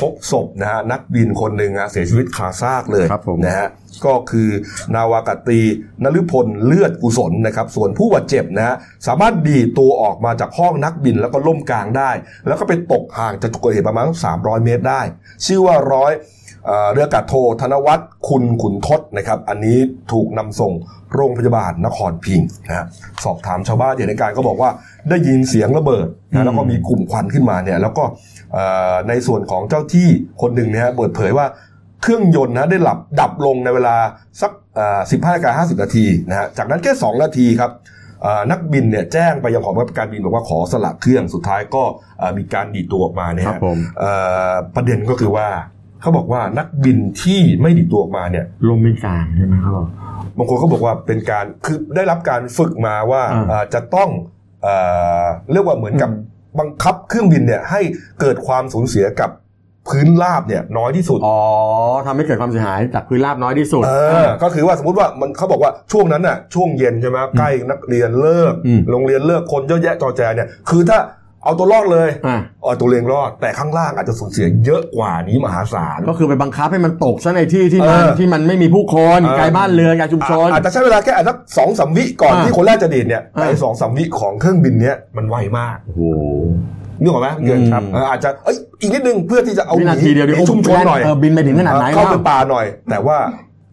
พบศพนะฮะนักบินคนหนึ่งฮะเสียชีวิตคาซากเลยครับผมนะฮะก็คือนาวากาตรีนฤพลเลือดกุศลนะครับ ส่วนผู้บาดเจ็บนะฮะสามารถดีดตัวออกมาจากห้องนักบินแล้วก็ล่มกลางได้ แล้วก็ไปตกห่างจากจุดเกิดเหตุประมาณ 300 เมตรได้ ชื่อว่าร้อย เอ่อเรืออากาศโทธนวัฒน์คุณขุนทศนะครับ อันนี้ถูกนำส่งโรงพยาบาลนครพิงค์นะฮะสอบถามชาวบ้านที่เห็นในการก็บอกว่าได้ยินเสียงระเบิดนะแล้วก็มีกลุ่มควันขึ้นมาเนี่ยแล้วก็เอ่อในส่วนของเจ้าที่คนหนึ่งเนี่ยเปิดเผยว่าเครื่องยนต์นะได้หลับดับลงในเวลาสักสิบห้านาฬิกาห้าสิบนาทีนะฮะจากนั้นแค่สองนาทีครับเอ่อนักบินเนี่ยแจ้งไปยังหอการบินบอกว่าขอสละเครื่องสุดท้ายก็เอ่อมีการดีดตัวออกมาเนี่ยครับผมเอ่อประเด็นก็คือว่า เขาบอกว่านักบินที่ไม่ดีดตัวออกมาเนี่ยลมไม่กลางใช่ไหมครับผมบางคนเขาบอกว่าเป็นการคือได้รับการฝึกมาว่าอ่าเอ่อจะต้องเอ่อเรียกว่าเหมือนกับอืมบังคับเครื่องบินเนี่ยให้เกิดความสูญเสียกับพื้นราบเนี่ยน้อยที่สุด อ๋อทำให้เกิดความเสียหายจากพื้นราบน้อยที่สุด เออ ก็คือว่าสมมติว่ามันเขาบอกว่าช่วงนั้นน่ะช่วงเย็นใช่ไหมใกล้นักเรียนเลิกอืมโรงเรียนเลิกคนเยอะแยะจอแจเนี่ย คือถ้า เอาตัวรอดเลยอะเอาตัวเองรอด แต่ข้างล่างอาจจะสูญเสียเยอะกว่านี้มหาศาล ก็คือไปบังคับให้มันตกซะในที่ที่มันเออที่มันไม่มีผู้คนเออ ไกลบ้านเรือนไกลชุมชน อาจจะใช้เวลาแค่อาจจะสองสามวิก่อนอ่าที่คนแรกจะดีดเนี่ยแต่อ่าสองสามวิของเครื่องบินเนี้ยมันไวมาก โอ้โห นึกออกไหมเกินอืมครับเอออาจจะเอ้ยอีกนิดนึงเพื่อที่จะเอาวินาทีเดียวหเดี๋ยวนีชุมชนหน่อยเออบินไปถึงขนาดไหนเข้าไปแล้ว ป่าหน่อย แต่ว่า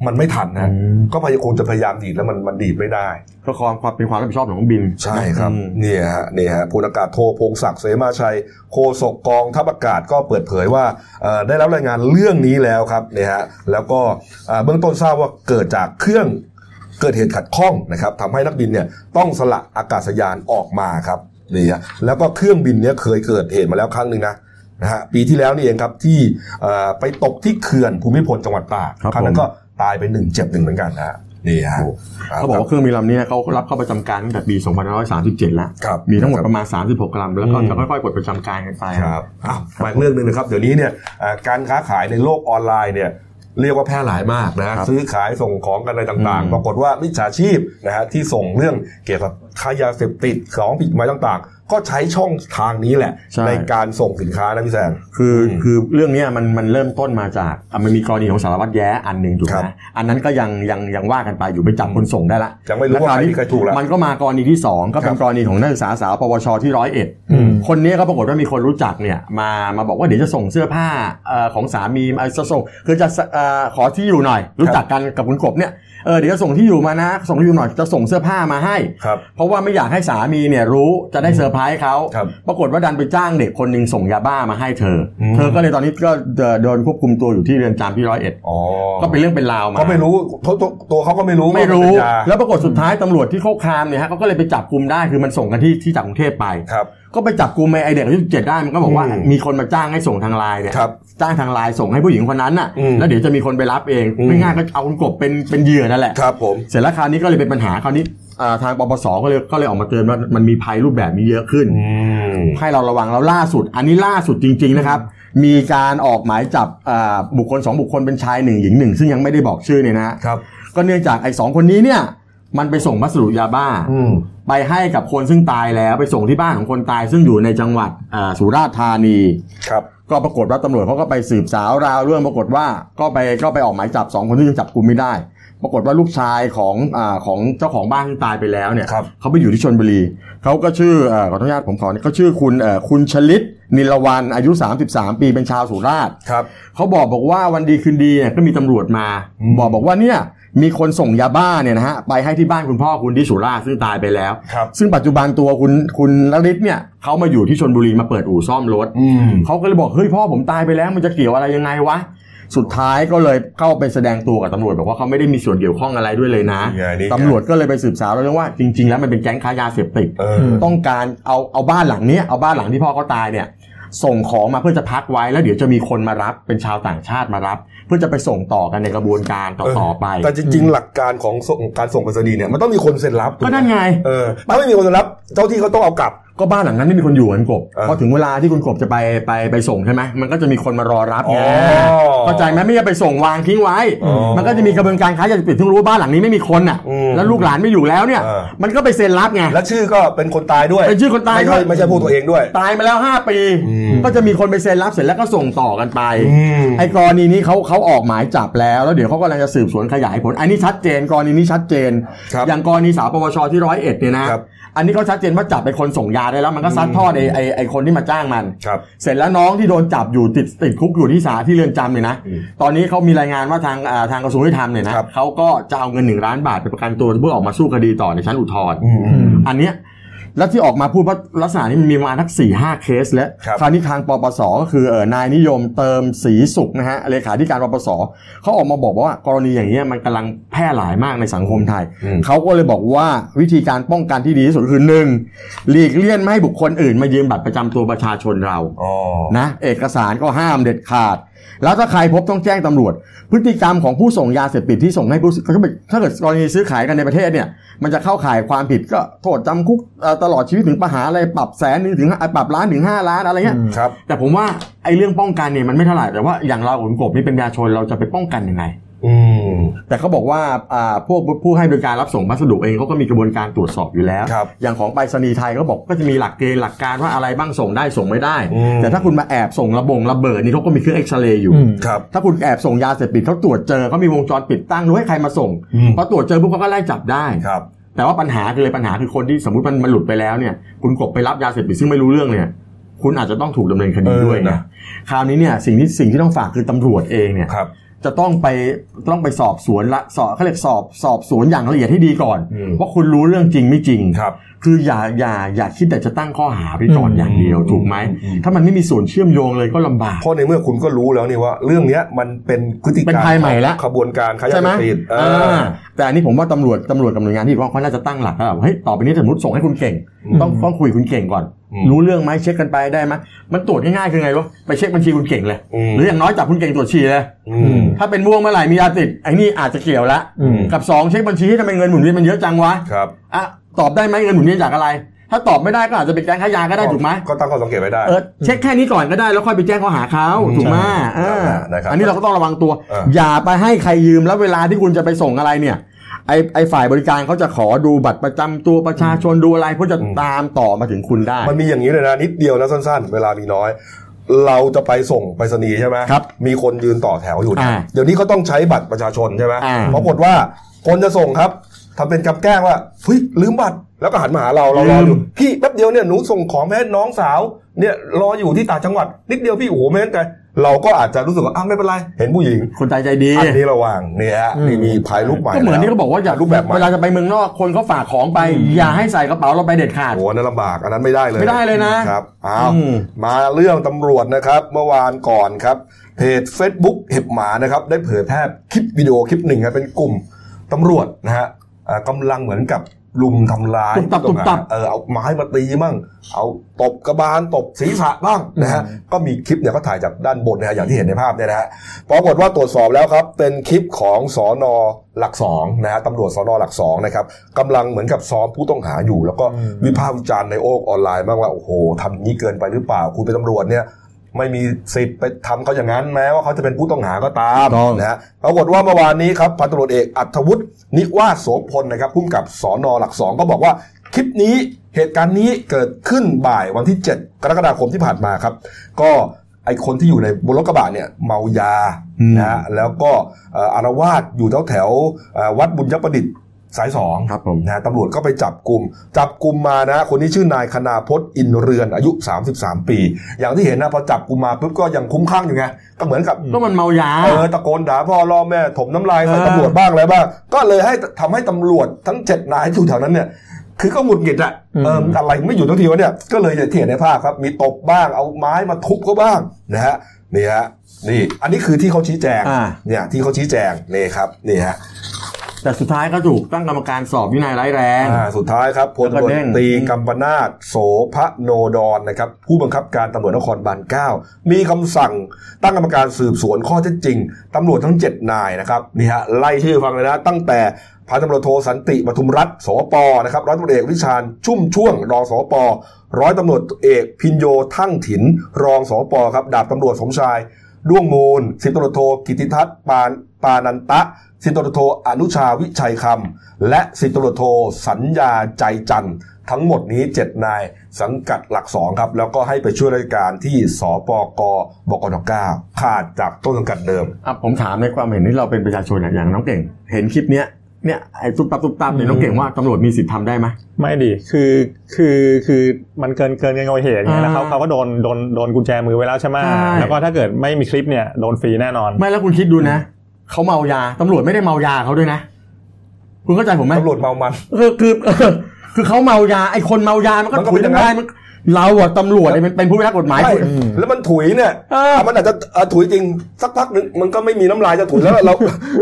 มันไม่ทันนะอืมก็พยายามคงจะพยายามดีดแล้วมันมันดีดไม่ได้ก็ความความเป็นความรับผิดชอบของบิน ใช่ครับอืมเนี่ยฮะเนี่ยฮะพลอากาศโทพงศักดิ์เสมาชัย โฆษกกองทัพอากาศก็เปิดเผยว่าเอ่อได้รับรายงานเรื่องนี้แล้วครับเนี่ยฮะแล้วก็เอ่อเบื้องต้นทราบว่าเกิดจากเครื่องเกิดเหตุขัดข้องนะครับทำให้นักบินเนี่ยต้องสละอากาศยานออกมาครับนี่ฮะแล้วก็เครื่องบินเนี่ยเคยเกิดเหตุมาแล้วครั้งหนึ่งนะนะฮะปีที่แล้วนี่เองครับที่เอ่อไปตกที่เขื่อนภูมิพลจังหวัดตากครับครั้งนั้นผมก็ ตายไปหนึ่งเจ็บหนึ่งเหมือนกันนะฮะนี่ฮะเขาบอกว่าเครื่องบินลำนี้เขารับเข้าประจำการตั้งแต่ปี 2537 แล้วครับมีทั้งหมดประมาณ 36ลำแล้วก็อืมจะค่อยๆปลดประจำการกันไปครับอ้าวมาอีกเรื่องหนึ่งนะครับ เดี๋ยวนี้เนี่ยอ่าการค้าขายในโลกออนไลน์เนี่ยเรียกว่าแพร่หลายมากนะฮะครับซื้อขายส่งของกันอะไรต่างอืมๆปรากฏว่ามิจฉาชีพนะฮะที่ส่งเรื่องเกี่ยวกับ ค้ายาเสพติดของผิดกฎหมายต่างๆ ก็ใช้ช่องทางนี้แหละใช่การส่งสินค้านะพี่แซม คืออืมคือเรื่องเนี้ยมันมันเริ่มต้นมาจากอะมันมีกรณีของสารวัตรแย้อันหนึ่งถูกครัไหมบอันนั้นก็ยังยังยังว่ากันไปอยู่ไปจับคนส่งได้ละยังไม่รู้ว่าใครผิดใครถูกแล้วมันก็มากรณีที่สองก็เป็ครันบกรณีของนักศึกษาสาวปวชที่ร้อยเอ็ดอืม คนนี้ก็ปรากฏว่ามีคนรู้จักเนี่ยมามาบอกว่าเดี๋ยวจะส่งเสื้อผ้าเอ่อของสามีมาจะส่งคือจะเอ่อขอที่อยู่หน่อย รู้จักกันกับคุณกบเนี่ยเออเดี๋ยวจะส่งที่อยู่มานะ ส่งที่อยู่หน่อยจะส่งเสื้อผ้ามาให้ ครับเพราะว่าไม่อยากให้สามีเนี่ยรู้จะได้เซอร์ไพรส์เขาครับปรากฏว่าดันไปจ้างเด็กคนหนึ่งส่งยาบ้ามาให้เธออม เธอก็เลยตอนนี้ก็โดนควบคุมตัวอยู่ที่เรือนจำที่ร้อยเอ็ดอ๋อก็เป็นเรื่องเป็นราวมา ก็ไม่รู้ตัวตัวตัวเขาก็ไม่รู้ไม่รู้ ว่าเป็นยาแล้วปรากฏสุดท้ายตำรวจที่เข้าคามเนี่ยฮะเขาก็เลยไปจับกลุ่มได้คือมันส่งกันที่ที่จากกรุงเทพไป ครับ ก็ไปจับกลุ่มไอเด็กอายุเจ็ดได้มันก็บอกว่าอืมมีคนมาจ้างให้ส่งทางไลน์เนี่ยครับจ้างทางไลน์ส่งให้ผู้หญิงคนนั้นน่ะอืมแล้วเดี๋ยวจะมีคนไปรับเองอืม ไม่ง่ายก็เอาคุณกบเป็นเป็นเหยื่อนั่นแหละ ครับผม เสร็จแล้วคราวนี้ก็เลยเป็นปัญหาคราวนี้อ่าทางปปสก็เลยก็เลยออกมาเตือนว่ามันมีภัยรูปแบบนี้เยอะขึ้น อืม ให้เราระวังแล้วล่าสุด อันนี้ล่าสุดจริง ๆนะครับ มีการออกหมายจับอ่าบุคคลสองบุคคลเป็นชายหนึ่งหญิงหนึ่งซึ่งยังไม่ได้บอกชื่อเนี่ยนะฮะ ครับ ก็เนื่องจากไอ้สองคนนี้เนี่ย มันไปส่งพัสดุยาบ้า อืม ไปให้กับคนซึ่งตายแล้วไปส่งที่บ้านของคนตายซึ่งอยู่ในจังหวัดอ่าสุราษฎร์ธานี ครับ ก็ปรากฏว่าตำรวจเขาก็ไปสืบสาวราวเรื่องปรากฏว่าก็ไปก็ไปออกหมายจับสองคนที่ยังจับกลุ่มไม่ได้ ปรากฏว่าลูกชายของอ่าของเจ้าของบ้านที่ตายไปแล้วเนี่ยครับเขาไปอยู่ที่ชนบุรีเขาก็ชื่อเอ่อขออนุญาตผมขอเขาชื่อคุณเอ่อคุณชลิตนิลวันอายุ 33 ปีเป็นชาวสุราษฎร์ครับเขาบอกบอกว่าวันดีคืนดีเนี่ยก็มีตำรวจมาอืมบอกบอกว่าเนี่ยมีคนส่งยาบ้าเนี่ยนะฮะไปให้ที่บ้านคุณพ่อคุณที่สุราษฎร์ซึ่งตายไปแล้วครับซึ่งปัจจุบันตัวคุณคุณนฤทธิ์เนี่ยเขามาอยู่ที่ชนบุรีมาเปิดอู่ซ่อมรถอืมเขาก็เลยบอกเฮ้ยพ่อผมตายไปแล้วมันจะเกี่ยวอะไรยังไงวะ สุดท้ายก็เลยเข้าไปแสดงตัวกับตำรวจบอกว่าเขาไม่ได้มีส่วนเกี่ยวข้องอะไรด้วยเลยนะนี่ไงนี่ไงตำรวจก็เลยไปสืบสาวแล้วเรื่องว่าจริง ๆ แล้วมันเป็นแก๊งค้ายาเสพติดเออต้องการเอาเอาบ้านหลังเนี้ยเอาบ้านหลังที่พ่อเขาตายเนี่ยส่งของมาเพื่อจะพักไว้แล้วเดี๋ยวจะมีคนมารับเป็นชาวต่างชาติมารับ เพื่อจะไปส่งต่อกันในกระบวนการต่อต่อไป แต่จริง ๆ หลักการของส่งการส่งไปรษณีย์เนี่ยมันต้องมีคนเซ็นรับถูก็หมนั่นไงเออถ้าไม่มีคนเซ็นรับ เจ้าที่เขาต้องเอากลับ ก็บ้านหลังนั้นไม่มีคนอยู่กันกบเออพอถึงเวลาที่คุณกบจะไปไปไปส่งใช่ไหมมันก็จะมีคนมารอรับไงอ๋อเข้าใจไหมไม่ใช่ไปส่งวางทิ้งไว้อ๋อมันก็จะมีกระบวนการค้ายาเสพติดที่รู้ว่าบ้านหลังนี้ไม่มีคนอะอืมแล้วลูกหลานไม่อยู่แล้วเนี่ยเออมันก็ไปเซ็นรับไงและชื่อก็เป็นคนตายด้วยเป็นชื่อคนตายไม่ด้ใช่วยไม่ใช่พวกตัวเองด้วย ตายมาแล้ว 5 ปีอืมก็จะมีคนไปเซ็นรับเสร็จแล้วก็ส่งต่อกันไปอืมไอ้กรณีนี้เขาเขาออกหมายจับแล้วแล้วเดี๋ยวเขากำลังจะสืบสวนขยายผลอันนี้ชัดเจนกรณีนี้ชัดเจนครับอย่างกรณีสาวปวชที่ร้อยเอ็ดเนี่ยนะครับ อันนี้เขาชัดเจนว่าจับเป็นคนส่งยาได้แล้วมันก็ซัดทอดไอ้ไอ้ไอ้คนที่มาจ้างมัน ครับ เสร็จแล้วน้องที่โดนจับอยู่ติดติดคุกอยู่ที่ศาลที่เรือนจำเนี่ยนะ อืมตอนนี้เขามีรายงานว่าทางอ่าทางกระทรวงยุติธรรมเนี่ยนะครับ เขาก็จะเอาเงินหนึ่งล้านบาทไปประกันตัวเพื่อออกมาสู้คดีต่อในชั้นอุทธรณ์ อืมอืม อันเนี้ย แล้วที่ออกมาพูดว่าลักษณะนี้มันมีมาทักสี่ห้าเคส แล้วครับคราวนี้ทางปปสก็คือเออนายนิยมเติมสีสุขนะฮะเลขาธิการปปสเขาออกมาบอกว่ากรณีอย่างเงี้ยมันกำลังแพร่หลายมากในสังคมไทยอืมเขาก็เลยบอกว่าวิธีการป้องกันที่ดีที่สุดคือหนึ่งหลีกเลี่ยงไม่ให้บุคคลอื่น มายืมบัตรประจำตัวประชาชนเราอ๋อนะเอกสารก็ห้ามเด็ดขาด แล้วถ้าใครพบต้องแจ้งตำรวจ พฤติกรรมของผู้ส่งยาเสพติดที่ส่งให้ผู้ถ้าเกิดถ้าเกิดกรณีซื้อขายกันในประเทศเนี่ย มันจะเข้าข่ายความผิดก็โทษจำคุกเอ่อตลอดชีวิตถึงประหารอะไรปรับแสนหนึงถึงเอ่อปรับล้านถึงห้าล้านอะไรเงี้ยครับแต่ผมว่าไอ้เรื่องป้องกันเนี่ยมันไม่เท่าไหร่แต่ว่าอย่างเราขุนกบนี่เป็นประชาชนเราจะไปป้องกันยังไงอืม แต่เขาบอกว่าอ่าพวกผู้ให้บริการรับส่งพัสดุเองเขาก็มีกระบวนการตรวจสอบอยู่แล้วครับอย่างของไปรษณีย์ไทยเขาบอกก็จะมีหลักเกณฑ์หลักการว่าอะไรบ้างส่งได้ส่งไม่ได้อืมแต่ถ้าคุณมาแอบส่งระบงระเบิดนี่เขาก็มีเครื่องเอ็กซเรย์อยู่อืมครับถ้าคุณแอบส่งยาเสพติดเขาตรวจเจอเขามีวงจรปิดตั้งรู้ให้ใครมาส่งอืมพอตรวจเจอปุ๊บเขาก็ไล่จับได้ครับแต่ว่าปัญหาคือเลยปัญหาคือคนที่สมมติมันมันหลุดไปแล้วเนี่ย คุณกบไปรับยาเสพติดซึ่งไม่รู้เรื่องเนี่ยคุณอาจจะต้องถูกดำเนินคดีเออด้วยนะนะคราวนี้เนี่ยสิ่งที่สิ่งที่ต้องฝากคือตำรวจเองเนี่ยครับ จะต้องไปต้องไปสอบสวนละสอบเขาเรียกสอบสอบสวนอย่างละเอียดให้ดีก่อนอืมว่าคุณรู้เรื่องจริงไม่จริงครับ คืออย่าอย่าอย่าคิดแต่จะตั้งข้อหาไปก่อนอืมอย่างเดียวถูกไหมอืมถ้ามันไม่มีส่วนเชื่อมโยงเลยก็ลำบากเพราะในเมื่อคุณก็รู้แล้วนี่ว่า เรื่องเนี้ยมันเป็นพฤติเป็นการภัยใหม่ละขบวนการค้ายาใช่เสไหมพติดเออ่าอแต่อันนี้ผมว่าตำรวจตำรวจกับหน่วยงานที่ว่าเขาน่าจะตั้งหลักแล้วว่าเฮ้ยต่อไปนี้สมมติส่งให้คุณเก่งอืมต้องต้องคุยคุณเก่งก่อนอืม รู้เรื่องไหมเช็คกันไปได้ไหมมันตรวจง่ายๆคือไงวะไปเช็คบัญชีคุณเก่งเลยอืมหรืออย่างน้อยจับคุณเก่งตรวจฉี่เลยอืมถ้าเป็นม่วงเมื่อไหร่มียาติดไอ้นี่อาจจะเกี่ยวละอืมกับสองเช็คบัญชีที่ทำไมเงินหมุนเวียนมันเยอะจังวะครับอะตอบได้ไหมเงินหมุนเวียนจากอะไร ถ้าตอบไม่ได้ก็อาจจะเป็นแก๊งค้ายาก็ได้ถูกไหมก็ตั้งข้อสังเกตไว้ได้เออเช็คแค่นี้ก่อนก็ได้แล้วค่อยไปแจ้งข้อหาเขาอืมถูกไหมใช่อ่านะครับอันนี้เราก็ต้องระวังตัวเอออย่าไปให้ใครยืมแล้วเวลาที่คุณจะไปส่งอะไรเนี่ย ไอไอฝ่ายบริการเขาจะขอดูบัตรประจำตัวประชาชนดูอะไรเพื่อจะตามต่อมาถึงคุณได้ มันมีอย่างนี้เลยนะ นิดเดียวนะสั้นๆ เวลามีน้อย เราจะไปส่งไปรษณีย์ใช่ไหมครับมีคนยืนต่อแถวอยู่เนี่ยอ่าเดี๋ยวนี้เขาต้องใช้บัตรประชาชนใช่ไหมอ่าปรากฏว่าคนจะส่งครับทำเป็นกับแกล้งว่าเฮ้ยลืมบัตรแล้วก็หันมาหาเราเรารออยู่พี่แป๊บเดียวเนี่ยหนูส่งของแม่น้องสาวเนี่ยรออยู่ที่ต่างจังหวัด นิดเดียวพี่โอ้โหไม่งั้นไง เราก็อาจจะรู้สึกว่าอ้าวไม่เป็นไร เห็นผู้หญิง คนใจใจดีอันนี้ระวังเนี่ยฮะอืมนี่มีภัยรูปใหม่ก็เหมือนที่เขาบอกว่าอย่ารูปแบบใหม่เวลาจะไปเมืองนอกคนเขาฝากของไป อย่าให้ใส่กระเป๋าเราไปเด็ดขาดโอ้โหอันนั้นลำบากอันนั้นไม่ได้เลยไม่ได้เลยนะครับอ้าวอืมมาเรื่องตำรวจนะครับ เมื่อวานก่อนครับเพจ Facebook เห็บหมานะครับได้เผยแพร่คลิปวิดีโอคลิปหนึ่งครับเป็นกลุ่มตำรวจนะฮะอ่ากำลังเหมือนกับ ลุมทำร้ายตุบตับตุบตับเออเอาไม้มาตีมั่งเอาตบกระบาลตบศีรษะบ้างนะฮะก็มีคลิปเนี่ยเขาถ่ายจากด้านบนนะฮะอย่างที่เห็นในภาพเนี่ยนะฮะปรากฏว่าตรวจสอบแล้วครับ เป็นคลิปของสอนอหลักสองนะฮะตำรวจสอนอหลักสองนะครับกำลังเหมือนกับซ้อมผู้ต้องหาอยู่ แล้วก็วิพากษ์วิจารณ์ในโลกออนไลน์บ้างว่าโอ้โหทำอย่างนี้เกินไปหรือเปล่าคุณเป็นตำรวจเนี่ย ไม่มีสิทธิ์ไปทำเขาอย่างนั้นแม้ว่าเขาจะเป็นผู้ต้องหาก็ตามถูกต้องนะฮะปรากฏว่าเมื่อวานนี้ครับพันตำรวจเอกอัธวุฒินิวาสโสพลนะครับผู้กำกับสอนอหลักสองก็บอกว่า คลิปนี้เหตุการณ์นี้เกิดขึ้นบ่ายวันที่ 7 กรกฎาคมที่ผ่านมาครับ ก็ไอคนที่อยู่ในบนรถกระบะเนี่ยเมายาอืมนะฮะแล้วก็เอ่ออารวาสอยู่แถวแถวๆเอ่อวัดบุญยประดิษฐ์ สายสองครับผมนะฮะตำรวจก็ไปจับกลุ่ม จับกลุ่มมานะ คนนี้ชื่อนายคณาพจน์อินเรือนอายุ 33 ปี อย่างที่เห็นนะพอจับกลุ่มมาปุ๊บก็ยังคุ้มข้างอยู่ไงก็เหมือนกับก็มันเมายาเออตะโกนด่าพ่อล่อแม่ถมน้ำลายใส่เออตำรวจบ้างอะไรบ้างก็เลยให้ทำให้ตำรวจทั้งเจ็ดนายที่อยู่แถวนั้นเนี่ยคือก็หงุดหงิดอะเอออะไรไม่อยู่ทั้งทีวะเนี่ยก็เลยอย่างที่เห็นในภาพครับ มีตบบ้างเอาไม้มาทุบเขาบ้างนะฮะนี่ฮะนี่ อันนี้คือที่เขาชี้แจงอ่าเนี่ยที่เขาชี้แจงนี่ครับนี่ฮะ แต่สุดท้ายก็ถูกตั้งกรรมการสอบวินัยร้ายแรง อ่าสุดท้ายครับพลแล้วตำรวจก็เด้งตรีกัมปนาตโสภโนดรนะครับผู้บังคับการตำรวจนครบาล9มีคำสั่งตั้งกรรมการสืบสวนข้อเท็จจริงตำรวจทั้ง 7 นายนะครับนี่ฮะไล่ชื่อฟังเลยนะตั้งแต่พันตำรวจโทสันติปทุมรัตน์สปนะครับร้อยตำรวจเอกวิชาญชุ่มช่วงรองสปร้อยตำรวจเอกพินโยทั้งถินรองสปครับดาบตำรวจสมชายด้วงมูลสิบตำรวจโทกิติทัศน์ปานปานันตะ สิบตำรวจโทอนุชาวิชัยคำและสิบตำรวจโทสัญญาใจจันทร์ทั้งหมดนี้ 7 นายสังกัดหลักสองครับ แล้วก็ให้ไปช่วยราชการที่สปกบกน9ขาดจากต้นสังกัดเดิมอะผมถามในความเห็นที่เราเป็นประชาชนอะอย่างน้องเก่ง เห็นคลิปเนี้ยเนี่ยไอ้ตุ๊บตับตุ๊บตับเนี่ยน้องเก่งว่าตำรวจมีสิทธิ์ทำได้ไหมไม่ดีคือคือคือมันเกินเกินเกินกว่าเหตุไงอ่าแล้วเขาเขาก็โดนโดนโดนกุญแจมือไว้แล้วใช่ไหมใช่แล้วก็ถ้าเกิดไม่มีคลิปเนี่ยโดนฟรีแน่นอน ไม่แล้วคุณคิดดูนะ เขาเมายาตำรวจไม่ได้เมายาเขาด้วยนะ คุณเข้าใจผมไหมตำรวจเมามันคือคือเออคือเขาเมายาไอ้คนเมา ยามันก็มันก็ถุเป็ยนอย่างน้ำนั้นลายมัน เราอะตำรวจเนี่ยเป็นเป็นผู้พิทักษ์กฎหมายไม่คุณแล้วมันถุยเนี่ยเออ มันอาจจะเอ่อถุยจริงสักพักหนึงมันก็ไม่มีน้ำลายจะถุยแล้วเรา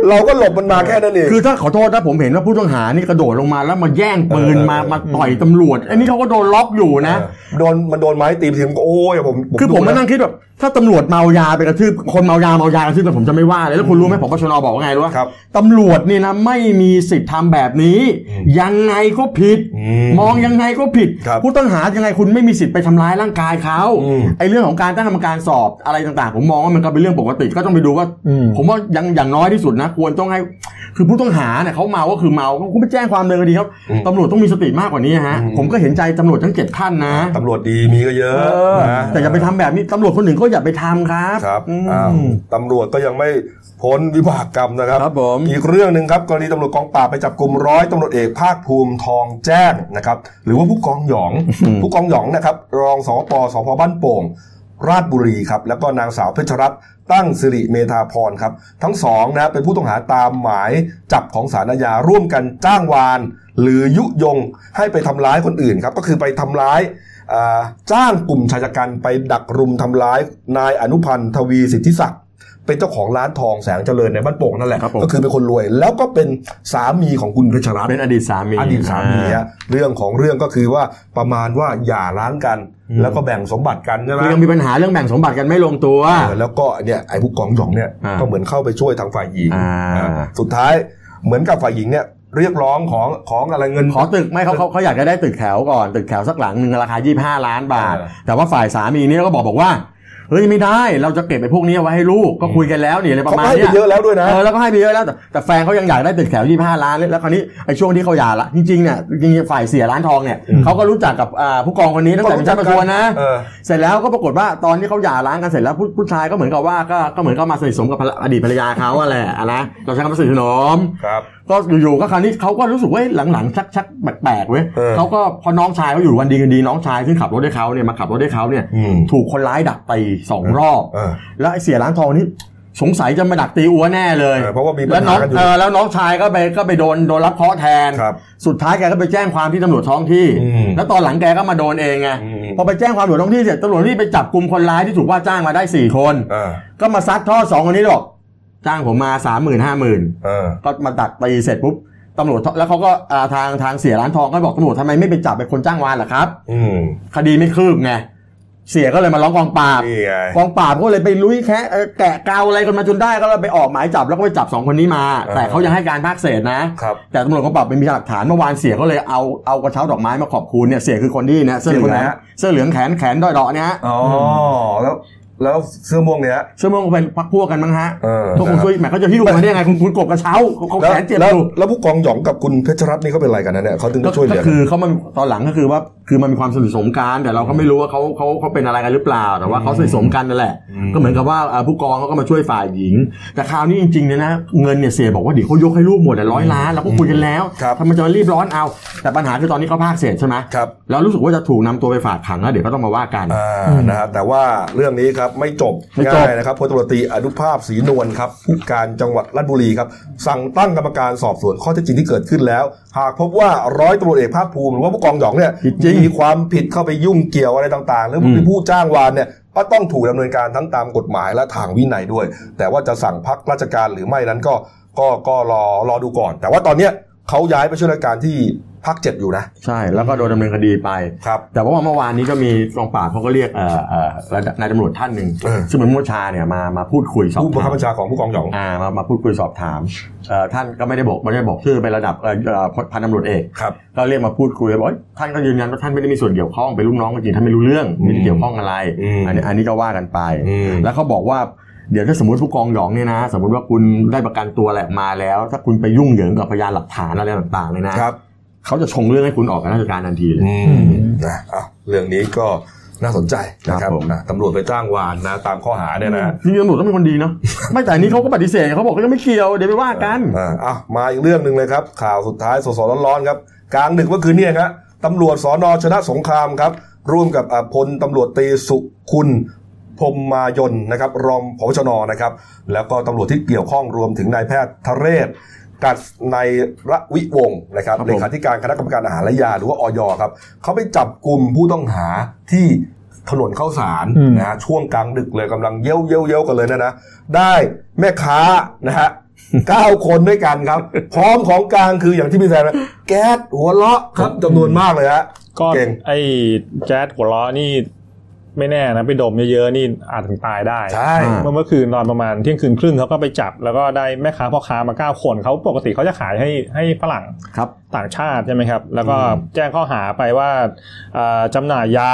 เราก็หลบมันมาแค่นั้นเองคือถ้าขอโทษถ้าผมเห็นว่าผู้ต้องหานี่กระโดดลงมาแล้วมาแย่งปืนเออมามาต่อยตำรวจอันนี้เขาก็โดนล็อกอยู่นะเออโดนมันโดนไม้ตีไปทีมก็โอ้ยผมคือผมดูมาแล้วนั่งคิดแบบถ้าตำรวจเมายาไปกระทืบคนเมายาเมายากระทืบกันผมจะไม่ว่าเลยแล้วคุณรู้ไหมผมปชนบอกว่าไงรู้ว่าครับ ตำรวจนี่นะไม่มีสิทธิ์ทำแบบนี้อืมยังไงก็ผิดอืมมองยังไงก็ผิด ครับ ผู้ต้องหายังไงคุณไม่มีสิทธิ์ไปทำร้ายร่างกายเขาอืมไอ้เรื่องของการตั้งกรรมการสอบอะไรต่างๆ ผมมองว่ามันก็เป็นเรื่องปกติก็ต้องไปดูว่าอืมผมว่ายังอย่างน้อยที่สุดนะ ควรต้องให้คือผู้ต้องหาเนี่ยเขาเมาก็คือเมาเขาไม่แจ้งความเดินคดีครับอืมตำรวจต้องมีสติมากกว่านี้ฮะอืมผมก็เห็นใจตำรวจทั้งเจ็ดท่านนะตำรวจดีมีก็เยอะเออนะแต่อย่าไปทำแบบนี้ตำรวจคนหนึ่งก็อย่าไปทำครับครับอืมอ้าวตำรวจก็ยังไม่ พ้นวิบากกรรมนะครับครับผมอีกเรื่องหนึ่งครับกรณีตำรวจกองปราบไปจับกลุ่มร้อยตำรวจเอกภาคภูมิทองแจ้งนะครับหรือว่าผู้กองหยอง ผู้กองหยองนะครับรองสปสพบ้านโป่ง ราชบุรีครับแล้วก็นางสาวเพชรรัตน์ตั้งสิริเมธาพรครับทั้งสองนะเป็นผู้ต้องหาตามหมายจับของสารอาญาร่วมกันจ้างวาน หรือยุยงให้ไปทำร้ายคนอื่นครับก็คือไปทำร้ายอ่าจ้างกลุ่มชายชะกันไปดักรุมทำร้ายนายอนุพันธ์ทวีสิทธิศักดิ์ เป็นเจ้าของร้านทองแสงเจริญในบ้านโป่งนั่นแหละ ครับผม ก็คือเป็นคนรวย แล้วก็เป็นสามีของคุณเพชรรัตน์ เป็นอดีตสามีอดีตสามีฮะเรื่องของเรื่องก็คือว่าประมาณว่าหย่าร้างกันแล้วก็แบ่งสมบัติกันใช่ไหมคือยังมีปัญหาเรื่องแบ่งสมบัติกันไม่ลงตัว เออแล้วก็เนี่ยไอ้ผู้กองหยองเนี่ยอ่าก็เหมือนเข้าไปช่วยทางฝ่ายหญิงอ่า อ่าสุดท้ายเหมือนกับฝ่ายหญิงเนี่ยเรียกร้องของของอะไรเงิน ขอตึกไม่เขาเขาเขาอยากจะได้ตึกแถวก่อน ตึกแถวสักหลังหนึ่งราคา 25 ล้านบาท เออ แต่ว่าฝ่ายสามีนี่ก็บอกบอกว่า เฮ้ยไม่ได้เราจะเก็บไปพวกนี้เอาไว้ให้ลูกก็คุยกันแล้วนี่อะไรประเขามาณให้ไปเนี้ยเยอะแล้วด้วยนะเออแล้วก็ให้ไปเยอะแล้ว แต่แต่แฟนเขายังอยากได้ตึกแถว25ล้านเลยแล้วคราวนี้ไอ้ช่วงที่เขาหย่าละจริงๆเนี่ยจริงๆฝ่ายเสียร้านทองเนี่ยอืมเขาก็รู้จักกับอ่าผู้กองคนนี้ตั้งแต่เป็นชั้นประทวนนะเออเสร็จแล้วก็ปรากฏว่าตอนที่เขาหย่าร้างกันเสร็จแล้วผู้ผู้ชายก็เหมือนกับว่าก็ก็เหมือนกับมาสนิทสมกับภรรอดีตภรรยาเขาอะแหละอะนะเราใช้คำว่าสนิทสนมครับก็อยู่ๆก็คราวนี้เขาก็รู้สึกว่าหลังๆชักชักแปลกๆเว้ยเออเขาก็พอน้องชายเขาอยู่วันดีกันดีน้องชายซึ่งขับรถให้เขาเนี่ยมาขับรถให้เขาเนี่ยอืมถูกคนร้ายดักตีสองรอบเออแล้วไอ้เสียร้านทองนี่สงสัยจะมาดักตีอัวแน่เลยเออเพราะว่ามีปัแล้ญวน้หาองกันอยู่เออแล้วน้องชายก็ไปก็ไปโดนโดนรับเคราะห์แทนครับสุดท้ายแกก็ไปแจ้งความที่ตำรวจท้องที่อืมแล้วตอนหลังแกก็มาโดนเองไงอืมพอไปแจ้งความตำรวจท้องที่เสร็จตำรวจที่ไปจับกลุ่มคนร้ายที่ถูกว่าจ้างมาได้สี่คนเออก็มาซัดทอดสองคนนี้บอกจ้างผมมาสามหมื่นห้าหมื่นเออก็มาดักตีเสร็จปุ๊บตำรวจแล้วเขาก็อ่าทางทางเสียร้านทองก็บอกตำรวจทำไมไม่ไปจับไปคนจ้างวานล่ะครับอืมคดีไม่คืบไง เสียก็เลยมาร้องกองปราบนี่ไง กองปราบก็เลยไปลุยแคะเอ่อแกะเกาอะไรกันมาจนได้ก็เลยไปออกหมายจับแล้วก็ไปจับสองคนนี้มา อ่า แต่เขายังให้การภาคเศษนะ ครับ แต่ตำรวจกองปราบเป็นมีหลักฐานเมื่อวานเสียก็เลยเอาเอากระเช้าดอกไม้มาขอบคุณเนี่ยเสียคือคนที่เนี่ยเสื้อเหลืองเสียคนไหนฮะ เสื้อเหลืองแขนแขนด้อยดอกเนี่ยฮะ อ๋อแล้ว แล้วเสื้อม่วงเนี้ยเสื้อม่วงก็เป็นพักพวกกันมั้งฮะเออก็คงช่วยแหมเขาจะหิ้วมาได้ยังไงคุณคุณกบกระเช้าเขาเขาแล้วแขนเจ็บแล้วอยู่แล้วผู้กองหยองกับคุณเพชรรัตน์นี่เขาเป็นอะไรกันนะเนี่ยเขาถึงก็จะช่วยเหลืก็อคือเขามันตอนหลังก็คือว่าคือมันมีความสนิทสนมกันแต่เราก็ไม่รู้ว่าเขาเขาเขาเป็นอะไรกันหรือเปล่า แต่ว่าเขาสนิทสนมกันนั่นแหละ ก็เหมือนกับว่าเอ่อผู้กองเขาก็มาช่วยฝ่ายหญิง แต่คราวนี้จริงๆเนี่ยนะเงินเนี่ยเสียบอกว่าเดี๋ยวเขายกให้ลูกหมดร้อยล้านเราก็คุยกันแล้วครับทำไมจะมารีบร้อนเอา แต่ปัญหาคือตอนนี้เขาภาคเศษใช่ไหมครับแล้วรู้สึกว่าจะถูกนำตัวไปฝากขังแล้วเดี๋ยวก็ต้องมาว่ากันอ่านะครับแต่ว่าเรื่องนี้ครับไม่จบไม่จบ ง่ายนะครับพลตำรวจตรีอนุภาพศรีนวลครับผู้การจังหวัดราชบุรีครับ สั่งตั้งกรรมการสอบสวนข้อเท็จจริงที่เกิดขึ้นแล้ว หากพบว่าร้อยตำรวจเอกภาคภูมิหรือว่าผู้กองหยองเนี่ยผิดจริง มีความผิดเข้าไปยุ่งเกี่ยวอะไรต่างๆ หรืออืม เป็นผู้จ้างวานเนี่ยก็ต้องถูกดำเนินการทั้งตามกฎหมายและทางวินัยด้วย แต่ว่าจะสั่งพักราชการหรือไม่นั้นก็ก็ก็รอรอดูก่อน แต่ว่าตอนเนี้ย เขาย้ายไปช่วยราชการที่ภาคเจ็ดอยู่นะ ใช่แล้วก็โดนดำเนินคดีไป ครับ แต่ว่าเมื่อวานนี้ก็มีกองปราบเขาก็เรียกเอ่อเอ่อนายตำรวจท่านหนึ่งเออซึ่งเป็นผู้บัญชาเนี่ยมามาพูดคุยสอบผู้บังคัถาบมบัญชาของผู้กองหยองอ่ามามาพูดคุยสอบถามเอ่อท่านก็ไม่ได้บอกไม่ได้บอกชื่อเป็นระดับเอ่อเอ่อพันตำรวจเอกครับก็เรียกมาพูดคุยบอกเอ้ยท่านก็ยืนยันว่าท่านไม่ได้มีส่วนเกี่ยวข้องเป็นลูกน้องจริงๆท่านไม่รู้เรื่องไม่ได้เกี่ยวข้องอะไรอืมอันนี้อันนี้ก็ว่ากันไปอืมแล้วเขาบอกว่า เดี๋ยวถ้าสมมติผู้กองหยองเนี่ยนะ สมมติว่าคุณได้ประกันตัวแหละมาแล้ว ถ้าคุณไปยุ่งเหยิงกับพยานหลักฐานอะไรต่างๆเลยนะครับเขาจะชงเรื่องให้คุณออกจากราชการทันทีเลยอืมนะอะเรื่องนี้ก็น่าสนใจนะคครัรับบผมนะตำรวจไปจ้างวานนะ ตามข้อหาเนี่ยนะจริงๆตำรวจต้องเป็นคนดีเนาะไม่แต่อันนี้เขาก็ปฏิเสธเขาบอกว่ายังไม่เกี่ยวเดี๋ยวไปว่ากันอ่าอะมาอีกเรื่องหนึ่งเลยครับ ข่าวสุดท้ายสดๆร้อนๆครับกลางดึกเมื่อคืนนี้ครับตำรวจสอนอชนะสงครามครับร่วมกับอ่าพลตำรวจตรีสุคุณ พรหมมายนนะครับรองผบชนนะครับ แล้วก็ตำรวจที่เกี่ยวข้องรวมถึงนายแพทย์ทะเรศกัดในระวิวงศ์นะครับครับผมเลขาธิการคณะกรรมการอาหารและยาหรือว่าออยครับเขาไปจับกลุ่มผู้ต้องหาที่ถนนข้าวสารอืมนะฮะช่วงกลางดึกเลยกำลังเย้ยวเย้ยวเย้ยวกันเลยนะนะได้แม่ค้านะฮะเก้าคนด้วยกันครับ พร้อมของกลางคืออย่างที่พี่แซมนะแก๊สหัวเราะครับจำนวนมากเลยฮะก็เก่งไอ้แจ๊ดหัวเราะนี่ ไม่แน่นะไปดมเยอะๆนี่อาจถึงตายได้ใช่อ่าเมื่อเมื่อคืนตอนประมาณเที่ยงคืนครึ่งเขาก็ไปจับ แล้วก็ได้แม่ค้าพ่อค้ามาเก้าคนเขาปกติเขาจะขายให้ให้ฝรั่งครับต่างชาติใช่ไหมครับ แล้วก็อืมแจ้งข้อหาไปว่าเอ่อจำหน่ายยา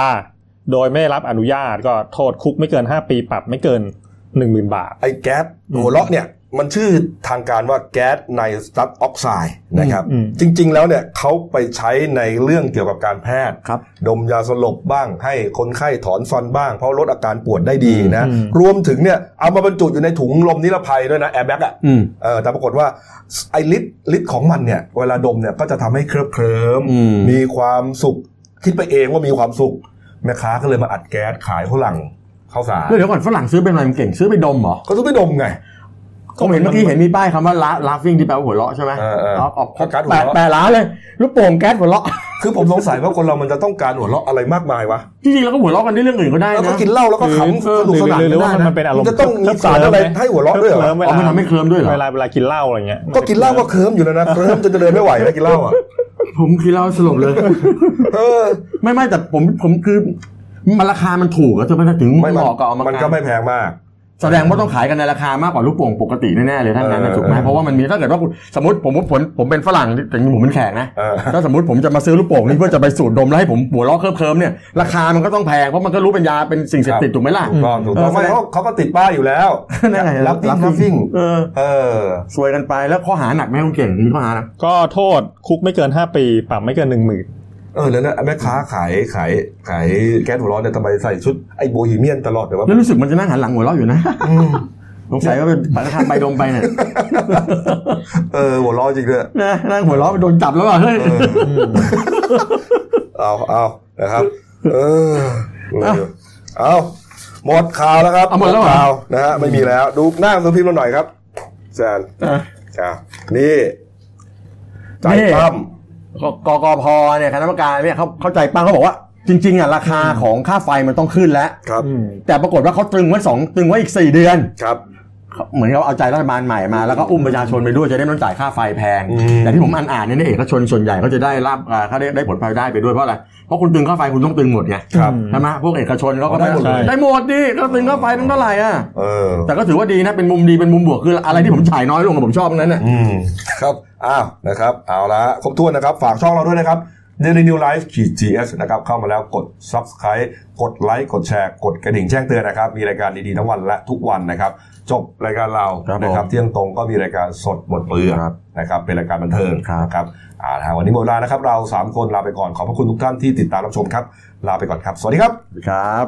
โดยไม่ได้รับอนุญาตก็โทษคุกไม่เกิน 5 ปีปรับไม่เกิน 1 0,000 บาท ไอ้แก๊สหัวเราะเนี่ย มันชื่อทางการว่าแก๊สไนสตัสออกไซด์นะครับอืมจริง ๆ แล้วเนี่ยเขาไปใช้ในเรื่องเกี่ยวกับการแพทย์ครับดมยาสลบบ้าง ให้คนไข้ถอนฟันบ้าง เพราะลดอาการปวดได้ดีนะอืมรวมถึงเนี่ยเอามาบรรจุอยู่ในถุงลมนิรภัยด้วยนะแอร์แบ็กอะอืมเออแต่ปรากฏว่าไอฤทธิ์ฤทธิ์ของมันเนี่ยเวลาดมเนี่ยก็จะทำให้เคลิบเคลิ้มอืมมีความสุข คิดไปเองว่ามีความสุขแม่ค้าก็เลยมาอัดแก๊สขายฝรั่งข้าวสารเดี๋ยวก่อนฝรั่งซื้อเป็นอะไรมันเก่งซื้อไปดมเหรอก็ต้องไปดมไง ผมเห็นเมื่อกี้เห็นมีป้ายคำว่า la- laughing ที่แปลว่าหัวเราะใช่ไหมเออเออออกออกก็การ์ดหัวแปะเราะแปะร้านเลยลูกโป่งแก๊สหัวเราะคือผมสงสัยว่าคนเรามันจะต้องการหัวเราะอะไรมากมายวะจริงๆแล้วก็หัวเราะกันด้วยเรื่องอื่นก็ได้แล้วก็นะกินเหล้าแล้วก็ขำเออสนุกสนานหรือว่าได้ะมันเป็นอารมณ์จะต้องมีสารอะไรให้หัวเราะด้วยเหรอเคลิ้มอ๋อมันทำให้เคลิ้มด้วยเหรอเวลาเวลากินเหล้าอะไรเงี้ยก็กินเหล้าก็เคลิ้มอยู่แล้วนะเคลิ้มจนจะเดินไม่ไหวนะกินเหล้าอะผมคิดแล้วสลบเลยเออไม่ไม่แต่ผมผมคือมันราคามันถูกอะทำไมถึงไม่เหมาะกับเอามามันก็ไม่แพงมาก แสดงว่าต้องขายกันในราคามากกว่าลูกโป่งปกติแน่ๆเลยทั้งนั้นนะเออถูกไหมเพราะว่ามันมีถ้าเกิดว่าคุณสมมติผมผมผมผมเป็นฝรั่งแต่จริงๆผมเป็นแขกนะเออถ้าสมมติผมจะมาซื้อลูกโป่งนี่เพื่อจะไปสูดดมแล้วให้ผมหัวเราะเคลิ้มเคลิ้มเนี่ยราคามันก็ต้องแพงเพราะมันก็รู้เป็นยาเป็นสิ่งเสพติดถูกไหมล่ะถูกต้องถูกต้องเออไม่เขาเขาก็ติดป้ายอยู่แล้วนั่นไงรับทิ้งรับทิ้งเออเออซวยกันไปแล้วข้อหาหนักไหมคุณเก่งมีข้อหาหนักก็โทษคุกไม่เกิน 5 ปีปรับไม่เกิน1 0,000 เออแล้วนะแม่ค้าขายขายขายแก๊สหัวร้อนเนี่ยทำไมใส่ชุดไอ้โบฮีเมียนตลอดเลยวะแล้วรู้สึกมันจะนั่งหันหลังหัวเราะอยู่นะอืมสงสัยว่าเป็นปฏิทานใบดมไปเนี่ยเออหัวร้อนจริงเลยนะนั่งหัวเราะไปโดนจับแล้วอะเฮ้ยเออเอาเอานะครับ เออเอาหมดข่าวแล้วครับเอาหมดแล้วเหรอข่าวนะฮะไม่มีแล้ว ดูหน้าหนังสือพิมพ์เราหน่อยครับแซนอะอะนี่ใจนี่ปั้ม กกกพเนี่ยคณะกรรมการเนี่ยเขาเข้าใจป้งเขาบอกว่า จริง ๆอะราคาของค่าไฟมันต้องขึ้นแล้วครับแต่ปรากฏว่าเขาตรึงไว้สองตรึงไว้อีกสี่เดือนครับเหมือนเขาเอาใจรัฐบาลใหม่มาแล้วก็อุ้มประชาชนไปด้วยจะได้ไม่ต้องจ่ายค่าไฟแพงอืมแต่ที่ผมอ่านอ่านเนี่ยในเอกชนส่วนใหญ่เขาจะได้รับอ่าเขาได้ได้ผลพลอยได้ไปด้วยเพราะอะไรเพราะคุณตึงค่าไฟคุณต้องตึงหมดไงครับใช่ไหมพวกเอกชนเขาก็ได้หมดใช่ได้หมดดิก็ตึงค่าไฟตั้งเท่าไหร่อะเออแต่ก็ถือว่าดีนะเป็นมุมดีเป็นมุมบวกคืออะไรที่ผมจ่ายน้อยลงกับผมชอบทั้งนั้นน่ะอืมครับ อ้าวนะครับเอาละครบถ้วนนะครับ ฝากช่องเราด้วยนะครับ Daily New Life ขีด GS นะครับเข้ามาแล้วกด Subscribe กดไลค์กดแชร์กดกระดิ่งแจ้งเตือนนะครับ มีรายการดีๆทั้งวันและทุกวันนะครับ จบรายการเราครับนะครับผมเที่ยงตรงก็มีรายการสดหมดเปลือกครับนะครับเป็นรายการบันเทิงครับนะครับอ่าทางวันนี้หมดเวลานะครับเราสามคนลาไปก่อนขอบพระคุณทุกท่านที่ติดตามรับชมครับ ลาไปก่อนครับ สวัสดีครับครับ